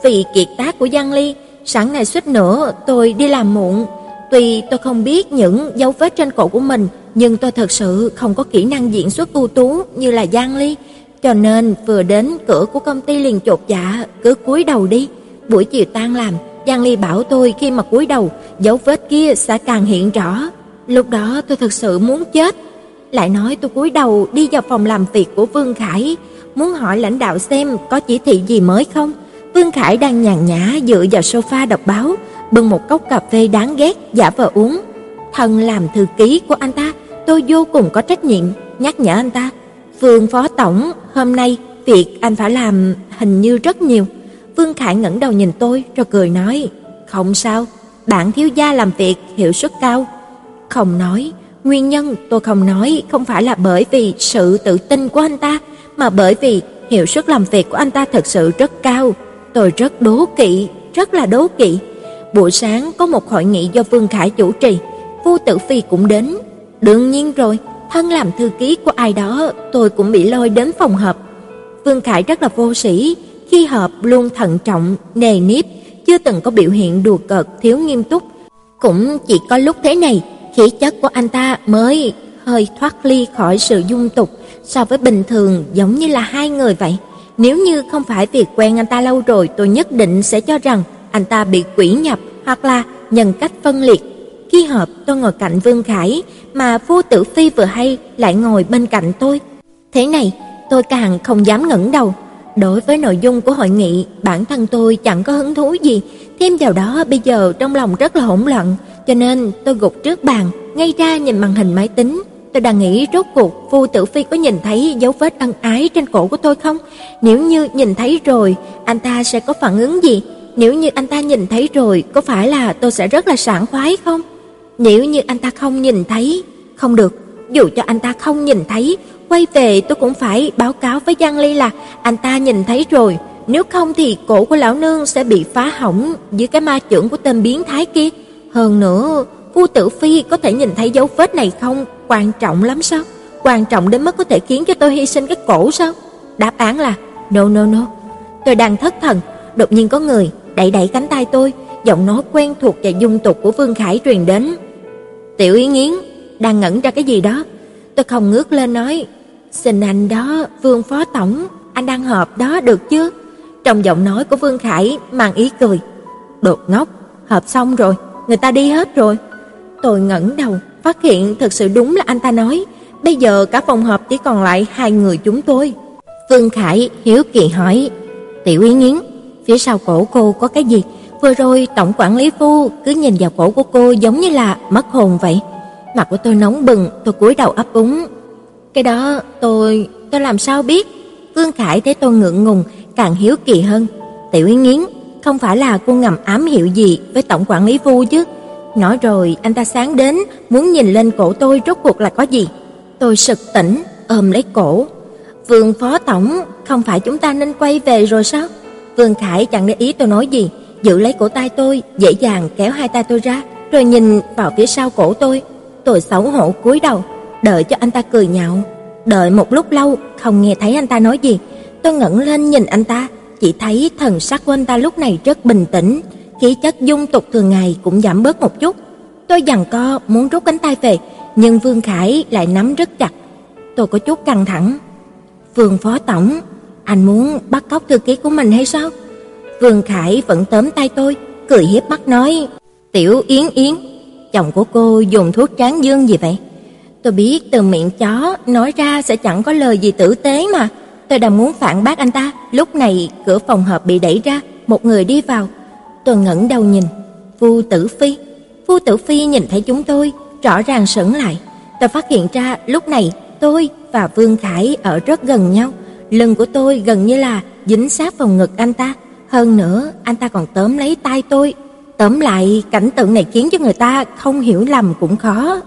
Speaker 1: Vì kiệt tác của Giang Ly, sáng nay suýt nữa tôi đi làm muộn. Tuy tôi không biết những dấu vết trên cổ của mình, nhưng tôi thật sự không có kỹ năng diễn xuất ưu tú như là Giang Ly. Cho nên vừa đến cửa của công ty liền chột dạ, cứ cúi đầu đi. Buổi chiều tan làm, Giang Ly bảo tôi khi mà cúi đầu, dấu vết kia sẽ càng hiện rõ. Lúc đó tôi thật sự muốn chết. lại nói tôi cúi đầu đi vào phòng làm việc của Vương Khải, muốn hỏi lãnh đạo xem có chỉ thị gì mới không. Vương Khải đang nhàn nhã dựa vào sofa đọc báo, bưng một cốc cà phê đáng ghét giả vờ uống. Thân làm thư ký của anh ta, tôi vô cùng có trách nhiệm nhắc nhở anh ta, "Vương phó tổng, hôm nay việc anh phải làm hình như rất nhiều." Vương Khải ngẩng đầu nhìn tôi rồi cười nói, "Không sao, bạn thiếu gia làm việc hiệu suất cao." Không nói, nguyên nhân tôi không nói không phải là bởi vì sự tự tin của anh ta, mà bởi vì hiệu suất làm việc của anh ta thật sự rất cao. Tôi rất đố kỵ, rất là đố kỵ. Buổi sáng có một hội nghị do Vương Khải chủ trì, Vu Tử Phi cũng đến. Đương nhiên rồi, thân làm thư ký của ai đó, tôi cũng bị lôi đến phòng họp. Vương Khải rất là vô sĩ, khi họp luôn thận trọng, nề nếp, chưa từng có biểu hiện đùa cợt thiếu nghiêm túc. Cũng chỉ có lúc thế này, khí chất của anh ta mới hơi thoát ly khỏi sự dung tục, so với bình thường giống như là hai người vậy. Nếu như không phải việc quen anh ta lâu rồi, tôi nhất định sẽ cho rằng anh ta bị quỷ nhập hoặc là nhân cách phân liệt. Khi họp, tôi ngồi cạnh Vương Khải, mà Phu Tử Phi vừa hay lại ngồi bên cạnh tôi. Thế này, tôi càng không dám ngẩng đầu. Đối với nội dung của hội nghị, bản thân tôi chẳng có hứng thú gì, thêm vào đó bây giờ trong lòng rất là hỗn loạn, cho nên tôi gục trước bàn, ngay ra nhìn màn hình máy tính. Tôi đang nghĩ rốt cuộc Phu Tử Phi có nhìn thấy dấu vết ân ái trên cổ của tôi không? Nếu như nhìn thấy rồi, anh ta sẽ có phản ứng gì? Nếu như anh ta nhìn thấy rồi, có phải là tôi sẽ rất là sảng khoái không? Nếu như anh ta không nhìn thấy, không được, dù cho anh ta không nhìn thấy, quay về tôi cũng phải báo cáo với Giang Ly là anh ta nhìn thấy rồi, nếu không thì cổ của lão nương sẽ bị phá hỏng dưới cái ma trưởng của tên biến thái kia. Hơn nữa, Vu Tử Phi có thể nhìn thấy dấu vết này không quan trọng lắm sao? Quan trọng đến mức có thể khiến cho tôi hy sinh cái cổ sao? Đáp án là no no no. Tôi đang thất thần, đột nhiên có người đẩy đẩy cánh tay tôi, giọng nói quen thuộc và dung tục của Vương Khải truyền đến. "Tiểu Yến Yến, đang ngẩn ra cái gì đó?" Tôi không ngước lên nói, "Xin anh đó, Vương phó tổng, anh đang họp đó được chứ?" Trong giọng nói của Vương Khải mang ý cười. "Đột ngốc, họp xong rồi, người ta đi hết rồi." Tôi ngẩng đầu, phát hiện thật sự đúng là anh ta nói, bây giờ cả phòng họp chỉ còn lại hai người chúng tôi. Vương Khải hiếu kỳ hỏi, "Tiểu Yến Yến, phía sau cổ cô có cái gì? Vừa rồi tổng quản lý Phu cứ nhìn vào cổ của cô giống như là mất hồn vậy." Mặt của tôi nóng bừng, tôi cúi đầu ấp úng. "Cái đó tôi tôi làm sao biết?" Vương Khải thấy tôi ngượng ngùng, càng hiếu kỳ hơn. "Tiểu Yến Yến, không phải là cô ngầm ám hiệu gì với tổng quản lý Phu chứ?" Nói rồi anh ta sáng đến muốn nhìn lên cổ tôi rốt cuộc là có gì. Tôi sực tỉnh, ôm lấy cổ. Vương phó tổng, không phải chúng ta nên quay về rồi sao? Vương Khải chẳng để ý tôi nói gì, giữ lấy cổ tay tôi, dễ dàng kéo hai tay tôi ra, rồi nhìn vào phía sau cổ tôi. Tôi xấu hổ cúi đầu, đợi cho anh ta cười nhạo. Đợi một lúc lâu, không nghe thấy anh ta nói gì. Tôi ngẩng lên nhìn anh ta, chỉ thấy thần sắc của anh ta lúc này rất bình tĩnh, khí chất dung tục thường ngày cũng giảm bớt một chút. Tôi giằng co muốn rút cánh tay về, nhưng Vương Khải lại nắm rất chặt. Tôi có chút căng thẳng. "Vương phó tổng, anh muốn bắt cóc thư ký của mình hay sao?" Vương Khải vẫn tóm tay tôi, cười hiếp mắt nói: "Tiểu Yến Yến, chồng của cô dùng thuốc tráng dương gì vậy?" Tôi biết từ miệng chó nói ra sẽ chẳng có lời gì tử tế mà. Tôi đang muốn phản bác anh ta, lúc này cửa phòng họp bị đẩy ra, một người đi vào, Tôi ngẩng đầu nhìn, Vu Tử Phi. Vu Tử Phi nhìn thấy chúng tôi, rõ ràng sững lại. Tôi phát hiện ra lúc này tôi và Vương Khải ở rất gần nhau, lưng của tôi gần như là dính sát vào ngực anh ta, hơn nữa anh ta còn tóm lấy tay tôi. Tóm lại, cảnh tượng này khiến cho người ta không hiểu lầm cũng khó.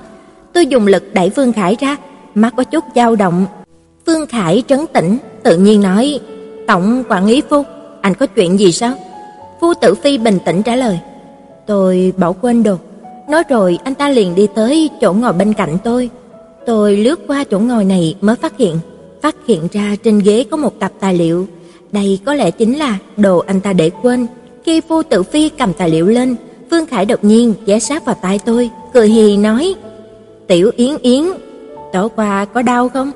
Speaker 1: Tôi dùng lực đẩy Vương Khải ra, mắt có chút dao động. Vương Khải trấn tĩnh, tự nhiên nói: "Tổng quản lý Phu, anh có chuyện gì sao?" Phu Tử Phi bình tĩnh trả lời. Tôi bỏ quên đồ. Nói rồi anh ta liền đi tới chỗ ngồi bên cạnh tôi. Tôi lướt qua chỗ ngồi này mới phát hiện, phát hiện ra trên ghế có một tập tài liệu. Đây có lẽ chính là đồ anh ta để quên. Khi Vu Tử Phi cầm tài liệu lên, Vương Khải đột nhiên ghé sát vào tai tôi, cười hì nói: "Tiểu Yến Yến, tối qua có đau không?"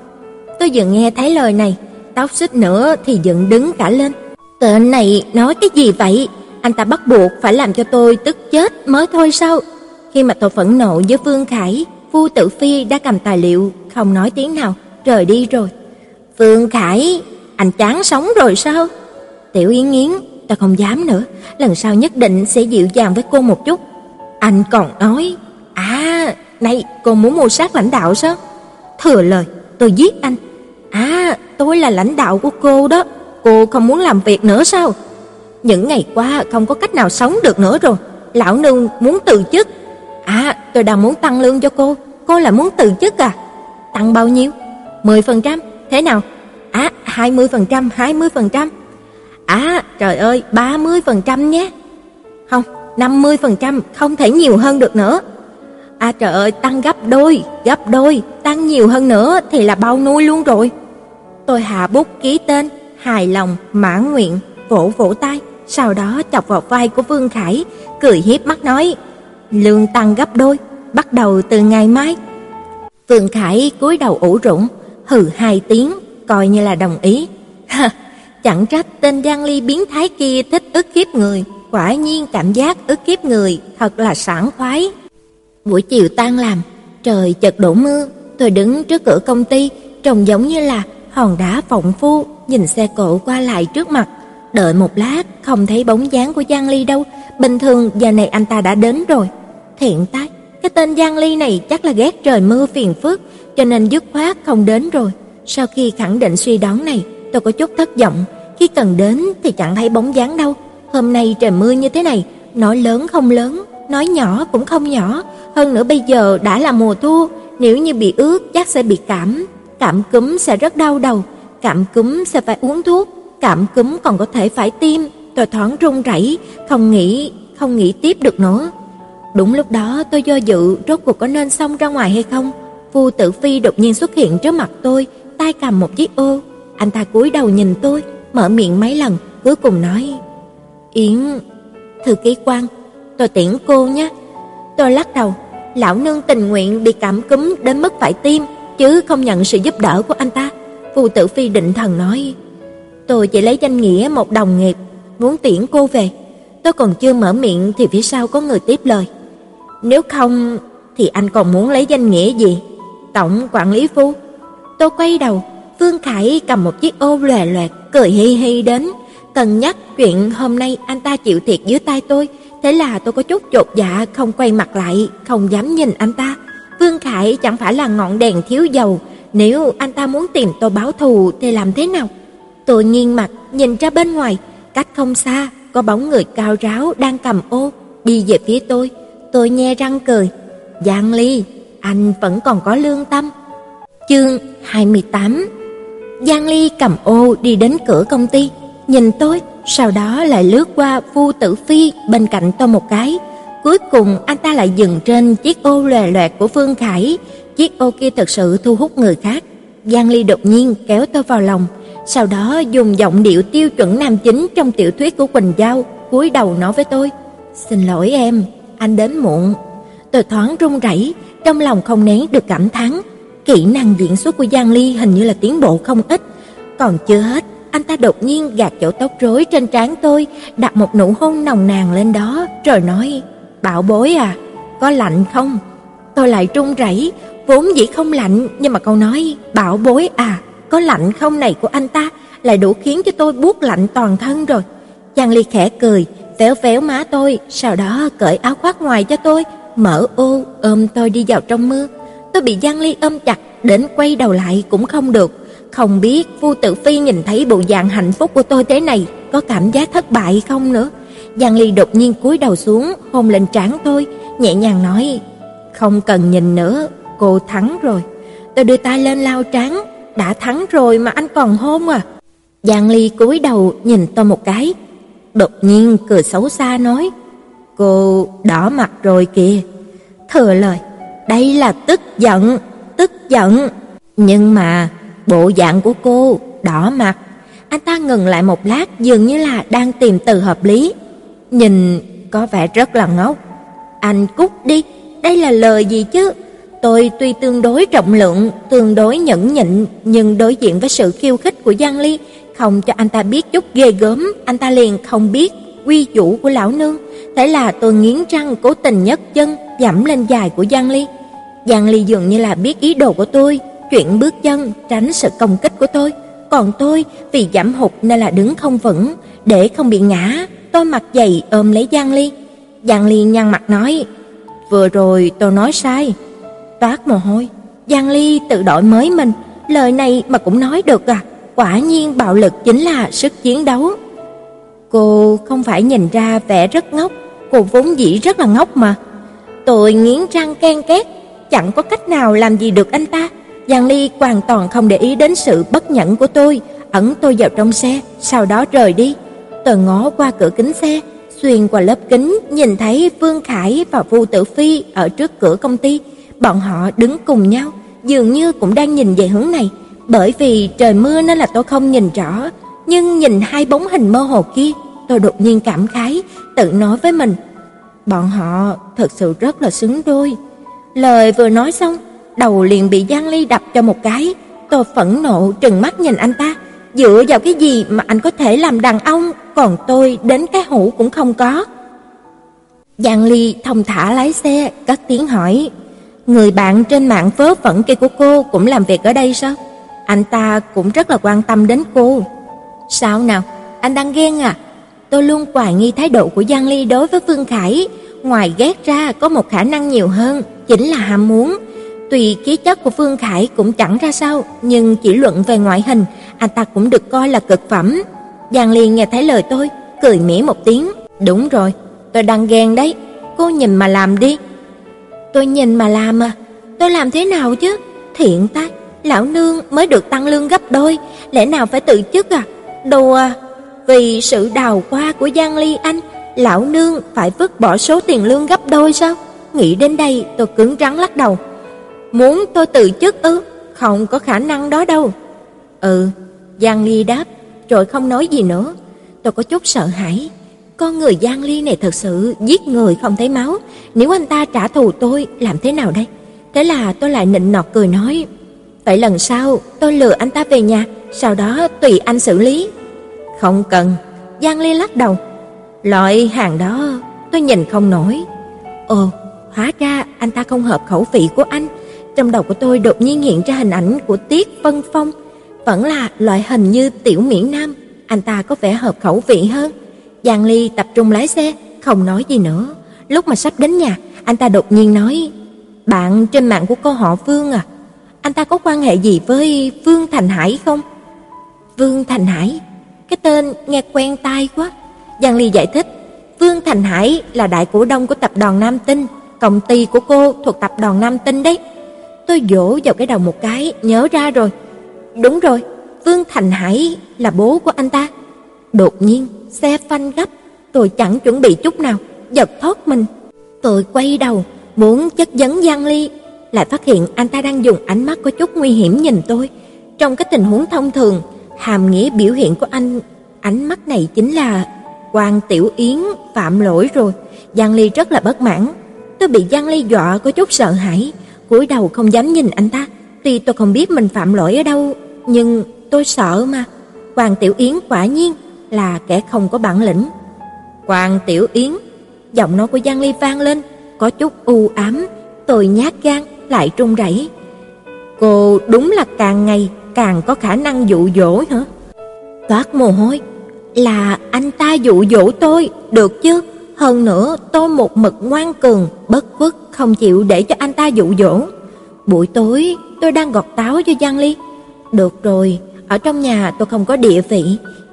Speaker 1: Tôi vừa nghe thấy lời này, tóc xích nữa thì dựng đứng cả lên. Tên này nói cái gì vậy? Anh ta bắt buộc phải làm cho tôi tức chết mới thôi sao? Khi mà tôi phẫn nộ với Vương Khải, Vu Tử Phi đã cầm tài liệu, không nói tiếng nào, rời đi rồi. Phương Khải, anh chán sống rồi sao? Tiểu Yến yến ta không dám nữa, lần sau nhất định sẽ dịu dàng với cô một chút. Anh còn nói, à, này, cô muốn mua sát lãnh đạo sao? Thừa lời, tôi giết anh. À, tôi là lãnh đạo của cô đó, cô không muốn làm việc nữa sao? Những ngày qua không có cách nào sống được nữa rồi, lão nương muốn từ chức. À, tôi đang muốn tăng lương cho cô, cô là muốn từ chức à? Tăng bao nhiêu? 10%, thế nào? À, 20%, 20%. À, trời ơi, 30% nhé. Không, 50%, không thể nhiều hơn được nữa. À trời ơi, tăng gấp đôi, gấp đôi, tăng nhiều hơn nữa thì là bao nuôi luôn rồi. Tôi hạ bút ký tên, hài lòng, mãn nguyện, vỗ vỗ tay, sau đó chọc vào vai của Vương Khải, cười hiếp mắt nói: "Lương tăng gấp đôi, bắt đầu từ ngày mai." Vương Khải cúi đầu ủ rũ, hừ hai tiếng, coi như là đồng ý. Chẳng trách tên Giang Ly biến thái kia thích ức hiếp người, quả nhiên cảm giác ức hiếp người thật là sảng khoái. Buổi chiều tan làm, trời chợt đổ mưa, tôi đứng trước cửa công ty, trông giống như là hòn đá phộng phu, nhìn xe cộ qua lại trước mặt, đợi một lát không thấy bóng dáng của Giang Ly đâu, bình thường giờ này anh ta đã đến rồi. Thiện tai, cái tên Giang Ly này chắc là ghét trời mưa phiền phức, cho nên dứt khoát không đến rồi. Sau khi khẳng định suy đoán này, tôi có chút thất vọng, khi cần đến thì chẳng thấy bóng dáng đâu. Hôm nay trời mưa như thế này, nói lớn không lớn, nói nhỏ cũng không nhỏ, hơn nữa bây giờ đã là mùa thu, nếu như bị ướt chắc sẽ bị cảm, cảm cúm sẽ rất đau đầu, cảm cúm sẽ phải uống thuốc, cảm cúm còn có thể phải tiêm, tôi thoáng run rẩy, không nghĩ, không nghĩ tiếp được nữa. Đúng lúc đó tôi do dự rốt cuộc có nên xông ra ngoài hay không. Vu Tử Phi đột nhiên xuất hiện trước mặt tôi, tay cầm một chiếc ô. Anh ta cúi đầu nhìn tôi, mở miệng mấy lần, cuối cùng nói: "Yến, thư ký quan, tôi tiễn cô nhé." Tôi lắc đầu, lão nương tình nguyện bị cảm cúm đến mức phải tiêm, chứ không nhận sự giúp đỡ của anh ta. Phù Tử Phi định thần nói, tôi chỉ lấy danh nghĩa một đồng nghiệp, muốn tiễn cô về. Tôi còn chưa mở miệng thì phía sau có người tiếp lời. Nếu không thì anh còn muốn lấy danh nghĩa gì? Tổng quản lý phu. Tôi quay đầu, Phương Khải cầm một chiếc ô lòe loẹt, cười hi hi đến, cân nhắc chuyện hôm nay anh ta chịu thiệt dưới tay tôi, Thế là tôi có chút chột dạ không quay mặt lại, không dám nhìn anh ta. Vương Khải chẳng phải là ngọn đèn thiếu dầu, nếu anh ta muốn tìm tôi báo thù thì làm thế nào? Tôi nghiêng mặt nhìn ra bên ngoài, cách không xa có bóng người cao ráo đang cầm ô đi về phía tôi. Tôi nhe răng cười, "Giang Ly, anh vẫn còn có lương tâm." Chương 28. Giang Ly cầm ô đi đến cửa công ty, nhìn tôi, sau đó lại lướt qua Vu Tử Phi bên cạnh tôi một cái. Cuối cùng anh ta lại dừng trên chiếc ô lòe loẹt của Phương Khải, chiếc ô kia thật sự thu hút người khác. Giang Ly đột nhiên kéo tôi vào lòng, sau đó dùng giọng điệu tiêu chuẩn nam chính trong tiểu thuyết của Quỳnh Giao, cúi đầu nói với tôi: "Xin lỗi em, anh đến muộn." Tôi thoáng run rẩy, trong lòng không nén được cảm thán, kỹ năng diễn xuất của Giang Ly hình như là tiến bộ không ít. Còn chưa hết, anh ta đột nhiên gạt chỗ tóc rối trên trán tôi, đặt một nụ hôn nồng nàn lên đó, rồi nói: "Bảo bối à, có lạnh không?" Tôi lại run rẩy, vốn dĩ không lạnh, nhưng mà câu nói "Bảo bối à, có lạnh không" này của anh ta lại đủ khiến cho tôi buốt lạnh toàn thân rồi. Giang Ly khẽ cười, véo véo má tôi, sau đó cởi áo khoác ngoài cho tôi, mở ô ôm tôi đi vào trong mưa. Tôi bị Giang Ly ôm chặt, đến quay đầu lại cũng không được. Không biết Vu Tử Phi nhìn thấy bộ dạng hạnh phúc của tôi thế này có cảm giác thất bại không nữa. Giang Ly đột nhiên cúi đầu xuống, hôn lên trán tôi, nhẹ nhàng nói: "Không cần nhìn nữa, cô thắng rồi." Tôi đưa tay lên lau trán, "Đã thắng rồi mà anh còn hôn à?" Giang Ly cúi đầu nhìn tôi một cái, đột nhiên cười xấu xa nói: "Cô đỏ mặt rồi kìa." Thừa lời, đây là tức giận, tức giận. Nhưng mà Bộ dạng của cô đỏ mặt. Anh ta ngừng lại một lát dường như là đang tìm từ hợp lý. Nhìn có vẻ rất là ngốc. Anh cút đi, đây là lời gì chứ? Tôi tuy tương đối trọng lượng, tương đối nhẫn nhịn, nhưng đối diện với sự khiêu khích của Giang Ly, không cho anh ta biết chút ghê gớm, anh ta liền không biết quy chủ của lão nương. Thế là tôi nghiến răng cố tình nhấc chân dẫm lên dài của Giang Ly. Giang Ly dường như là biết ý đồ của tôi, chuyển bước chân tránh sự công kích của tôi, còn tôi vì giảm hụt nên là đứng không vững, để không bị ngã, tôi mặt dày ôm lấy Giang Ly. Giang Ly nhăn mặt nói: "Vừa rồi tôi nói sai." Toát mồ hôi, Giang Ly tự đổi mới mình, lời này mà cũng nói được à? Quả nhiên bạo lực chính là sức chiến đấu. Cô không phải nhìn ra vẻ rất ngốc, cô vốn dĩ rất là ngốc mà. Tôi nghiến răng ken két, chẳng có cách nào làm gì được anh ta. Giang Ly hoàn toàn không để ý đến sự bất nhẫn của tôi, ẩn tôi vào trong xe, sau đó rời đi. Tôi ngó qua cửa kính xe, xuyên qua lớp kính nhìn thấy Vương Khải và Vu Tử Phi ở trước cửa công ty, bọn họ đứng cùng nhau, dường như cũng đang nhìn về hướng này. Bởi vì trời mưa nên là tôi không nhìn rõ, nhưng nhìn hai bóng hình mơ hồ kia, tôi đột nhiên cảm khái, tự nói với mình, bọn họ thật sự rất là xứng đôi. Lời vừa nói xong, đầu liền bị Giang Ly đập cho một cái, tôi phẫn nộ trừng mắt nhìn anh ta, dựa vào cái gì mà anh có thể làm đàn ông, còn tôi đến cái hũ cũng không có. Giang Ly thông thả lái xe, cất tiếng hỏi, người bạn trên mạng vớ vẩn kia của cô cũng làm việc ở đây sao? Anh ta cũng rất là quan tâm đến cô. Sao nào, anh đang ghen à? Tôi luôn hoài nghi thái độ của Giang Ly đối với Vương Khải, ngoài ghét ra có một khả năng nhiều hơn, chính là ham muốn. Tùy khí chất của Vương Khải cũng chẳng ra sao, nhưng chỉ luận về ngoại hình, anh ta cũng được coi là cực phẩm. Giang Ly nghe thấy lời tôi, cười mỉa một tiếng, "Đúng rồi, tôi đang ghen đấy, cô nhìn mà làm đi." Tôi nhìn mà làm à? Tôi làm thế nào chứ? Thiện tay lão nương mới được tăng lương gấp đôi, lẽ nào phải tự chức à? Đùa à? Vì sự đào hoa của Giang Ly Anh, lão nương phải vứt bỏ số tiền lương gấp đôi sao? Nghĩ đến đây, tôi cứng rắn lắc đầu. Muốn tôi tự chức ư? Không có khả năng đó đâu. Ừ, Giang Ly đáp, rồi không nói gì nữa. Tôi có chút sợ hãi. Con người Giang Ly này thật sự giết người không thấy máu, nếu anh ta trả thù tôi làm thế nào đây? Thế là tôi lại nịnh nọt cười nói, vậy lần sau tôi lừa anh ta về nhà, sau đó tùy anh xử lý. Không cần, Giang Ly lắc đầu. Loại hàng đó tôi nhìn không nổi. Ồ, hóa ra anh ta không hợp khẩu vị của anh. Trong đầu của tôi đột nhiên hiện ra hình ảnh của Tiết Vân Phong, vẫn là loại hình như tiểu miễn nam, anh ta có vẻ hợp khẩu vị hơn. Giang Ly tập trung lái xe, không nói gì nữa. Lúc mà sắp đến nhà, anh ta đột nhiên nói: "Bạn trên mạng của cô họ Vương à? Anh ta có quan hệ gì với Vương Thành Hải không?" Vương Thành Hải? Cái tên nghe quen tai quá. Giang Ly giải thích, Vương Thành Hải là đại cổ đông của tập đoàn Nam Tinh, công ty của cô thuộc tập đoàn Nam Tinh đấy. Tôi vỗ vào cái đầu một cái, nhớ ra rồi. Đúng rồi, Vương Thành Hải là bố của anh ta. Đột nhiên, xe phanh gấp, tôi chẳng chuẩn bị chút nào, giật thoát mình. Tôi quay đầu, muốn chất vấn Giang Ly, lại phát hiện anh ta đang dùng ánh mắt có chút nguy hiểm nhìn tôi. Trong cái tình huống thông thường, hàm nghĩa biểu hiện của anh ánh mắt này chính là Quan Tiểu Yến phạm lỗi rồi. Giang Ly rất là bất mãn. Tôi bị Giang Ly dọa có chút sợ hãi, cúi đầu không dám nhìn anh ta. Tuy tôi không biết mình phạm lỗi ở đâu, nhưng tôi sợ mà. Quan Tiểu Yến quả nhiên là kẻ không có bản lĩnh. Quan Tiểu Yến, giọng nói của Giang Ly vang lên, có chút u ám, tôi nhát gan lại trung rẩy. Cô đúng là càng ngày càng có khả năng dụ dỗ hả? Toát mồ hôi, là anh ta dụ dỗ tôi, được chứ? Hơn nữa, tôi một mực ngoan cường, bất khuất không chịu để cho anh ta dụ dỗ. Buổi tối, tôi đang gọt táo cho Giang Ly. Được rồi, ở trong nhà tôi không có địa vị,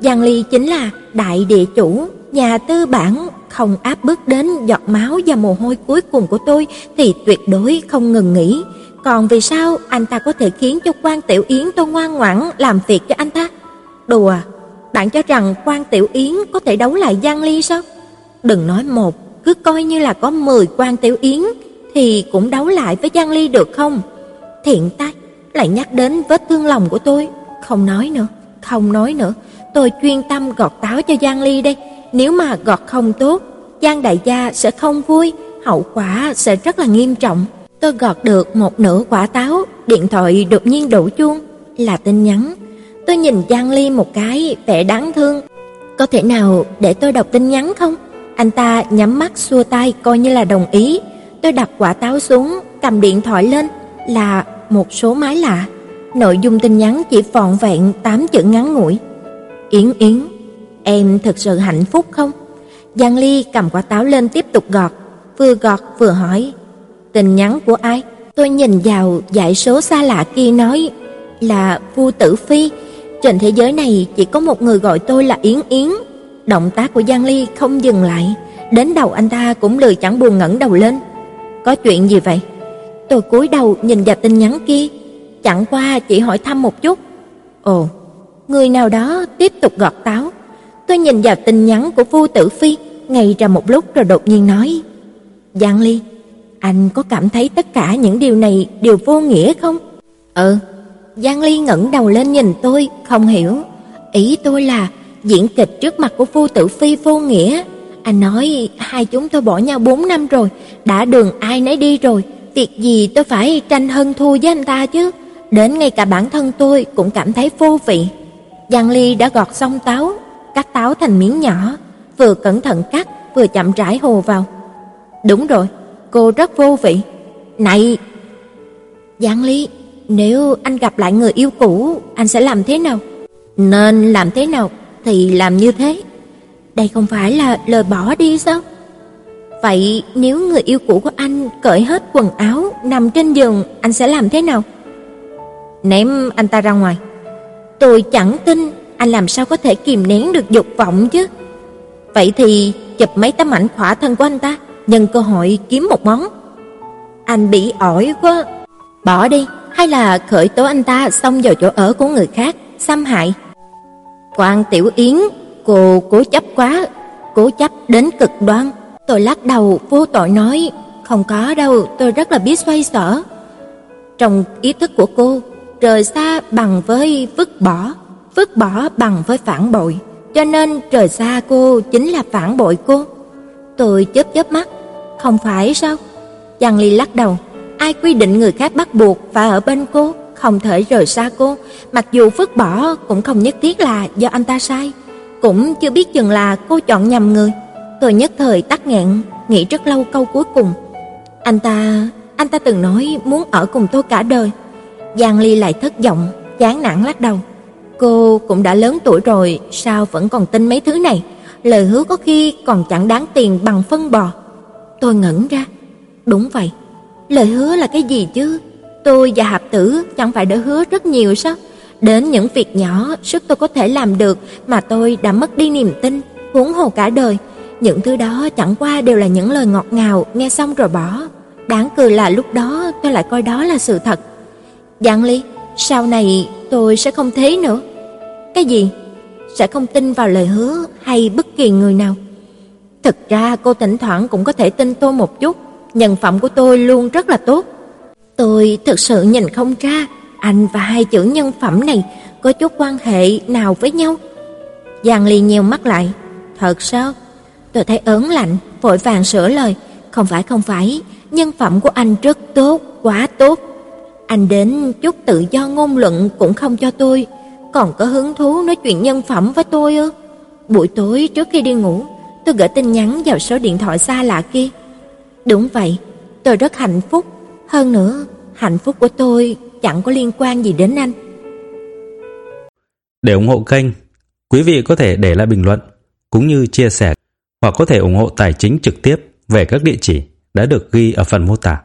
Speaker 1: Giang Ly chính là đại địa chủ, nhà tư bản không áp bức đến giọt máu và mồ hôi cuối cùng của tôi thì tuyệt đối không ngừng nghỉ. Còn vì sao anh ta có thể khiến cho quan Tiểu Yến tôi ngoan ngoãn làm việc cho anh ta? Đùa, bạn cho rằng quan Tiểu Yến có thể đấu lại Giang Ly sao? Đừng nói một, cứ coi như là có 10 quan Tiểu Yến thì cũng đấu lại với Giang Ly được không? Thiện tay lại nhắc đến vết thương lòng của tôi, không nói nữa, không nói nữa. Tôi chuyên tâm gọt táo cho Giang Ly đây, nếu mà gọt không tốt, Giang đại gia sẽ không vui, hậu quả sẽ rất là nghiêm trọng. Tôi gọt được một nửa quả táo, điện thoại đột nhiên đổ chuông, là tin nhắn. Tôi nhìn Giang Ly một cái, vẻ đáng thương. Có thể nào để tôi đọc tin nhắn không? Anh ta nhắm mắt xua tay coi như là đồng ý. Tôi đặt quả táo xuống, cầm điện thoại lên là một số máy lạ. Nội dung tin nhắn chỉ vọn vẹn 8 chữ ngắn ngủi. Yến Yến, em thật sự hạnh phúc không? Giang Ly cầm quả táo lên tiếp tục gọt, vừa gọt vừa hỏi, tin nhắn của ai? Tôi nhìn vào dãy số xa lạ kia nói là Vu Tử Phi, trên thế giới này chỉ có một người gọi tôi là Yến Yến. Động tác của Giang Ly không dừng lại, đến đầu anh ta cũng lười chẳng buồn ngẩng đầu lên. Có chuyện gì vậy? Tôi cúi đầu nhìn vào tin nhắn kia, chẳng qua chỉ hỏi thăm một chút. Ồ, người nào đó tiếp tục gọt táo. Tôi nhìn vào tin nhắn của Vu Tử Phi, ngay ra một lúc rồi đột nhiên nói: "Giang Ly, anh có cảm thấy tất cả những điều này đều vô nghĩa không?" "Ừ." Giang Ly ngẩng đầu lên nhìn tôi, không hiểu. Ý tôi là diễn kịch trước mặt của Vu Tử Phi vô nghĩa. Anh nói hai chúng tôi bỏ nhau 4 năm rồi, đã đường ai nấy đi rồi, việc gì tôi phải tranh hơn thua với anh ta chứ? Đến ngay cả bản thân tôi cũng cảm thấy vô vị. Giang Ly đã gọt xong táo, cắt táo thành miếng nhỏ, vừa cẩn thận cắt, vừa chậm rãi hồ vào. Đúng rồi, cô rất vô vị. Này, Giang Ly, nếu anh gặp lại người yêu cũ, anh sẽ làm thế nào? Nên làm thế nào thì làm như thế. Đây không phải là lời bỏ đi sao? Vậy nếu người yêu cũ của anh cởi hết quần áo nằm trên giường, anh sẽ làm thế nào? Ném anh ta ra ngoài. Tôi chẳng tin anh làm sao có thể kìm nén được dục vọng chứ. Vậy thì chụp mấy tấm ảnh khỏa thân của anh ta, nhân cơ hội kiếm một món. Anh bị ỏi quá. Bỏ đi, hay là khởi tố anh ta xông vào chỗ ở của người khác, xâm hại. Quan Tiểu Yến, cô cố chấp quá, cố chấp đến cực đoan. Tôi lắc đầu vô tội nói, không có đâu, tôi rất là biết xoay sở. Trong ý thức của cô, rời xa bằng với vứt bỏ, vứt bỏ bằng với phản bội, cho nên rời xa cô chính là phản bội cô. Tôi chớp chớp mắt, không phải sao? Giang Ly lắc đầu, ai quy định người khác bắt buộc phải ở bên cô, không thể rời xa cô, mặc dù vứt bỏ cũng không nhất thiết là do anh ta sai, cũng chưa biết chừng là cô chọn nhầm người. Tôi nhất thời tắc nghẹn, nghĩ rất lâu câu cuối cùng. Anh ta, anh ta từng nói muốn ở cùng tôi cả đời. Giang Ly lại thất vọng, chán nản lắc đầu. Cô cũng đã lớn tuổi rồi, sao vẫn còn tin mấy thứ này? Lời hứa có khi còn chẳng đáng tiền bằng phân bò. Tôi ngẩn ra. Đúng vậy, lời hứa là cái gì chứ? Tôi và Hạp Tử chẳng phải đã hứa rất nhiều sao? Đến những việc nhỏ sức tôi có thể làm được mà tôi đã mất đi niềm tin, huống hồ cả đời. Những thứ đó chẳng qua đều là những lời ngọt ngào nghe xong rồi bỏ. Đáng cười là lúc đó tôi lại coi đó là sự thật. Giang Ly, sau này tôi sẽ không thế nữa. Cái gì? Sẽ không tin vào lời hứa hay bất kỳ người nào. Thực ra cô thỉnh thoảng cũng có thể tin tôi một chút, nhân phẩm của tôi luôn rất là tốt. Tôi thực sự nhìn không ra anh và hai chữ nhân phẩm này có chút quan hệ nào với nhau. Giang Ly nheo mắt lại, thật sao? Tôi thấy ớn lạnh, vội vàng sửa lời, không phải không phải, nhân phẩm của anh rất tốt, quá tốt. Anh đến chút tự do ngôn luận cũng không cho tôi, còn có hứng thú nói chuyện nhân phẩm với tôi ư? Buổi tối trước khi đi ngủ, tôi gửi tin nhắn vào số điện thoại xa lạ kia. Đúng vậy, tôi rất hạnh phúc, hơn nữa, hạnh phúc của tôi chẳng có liên quan gì đến anh.
Speaker 2: Để ủng hộ kênh, quý vị có thể để lại bình luận cũng như chia sẻ hoặc có thể ủng hộ tài chính trực tiếp về các địa chỉ đã được ghi ở phần mô tả.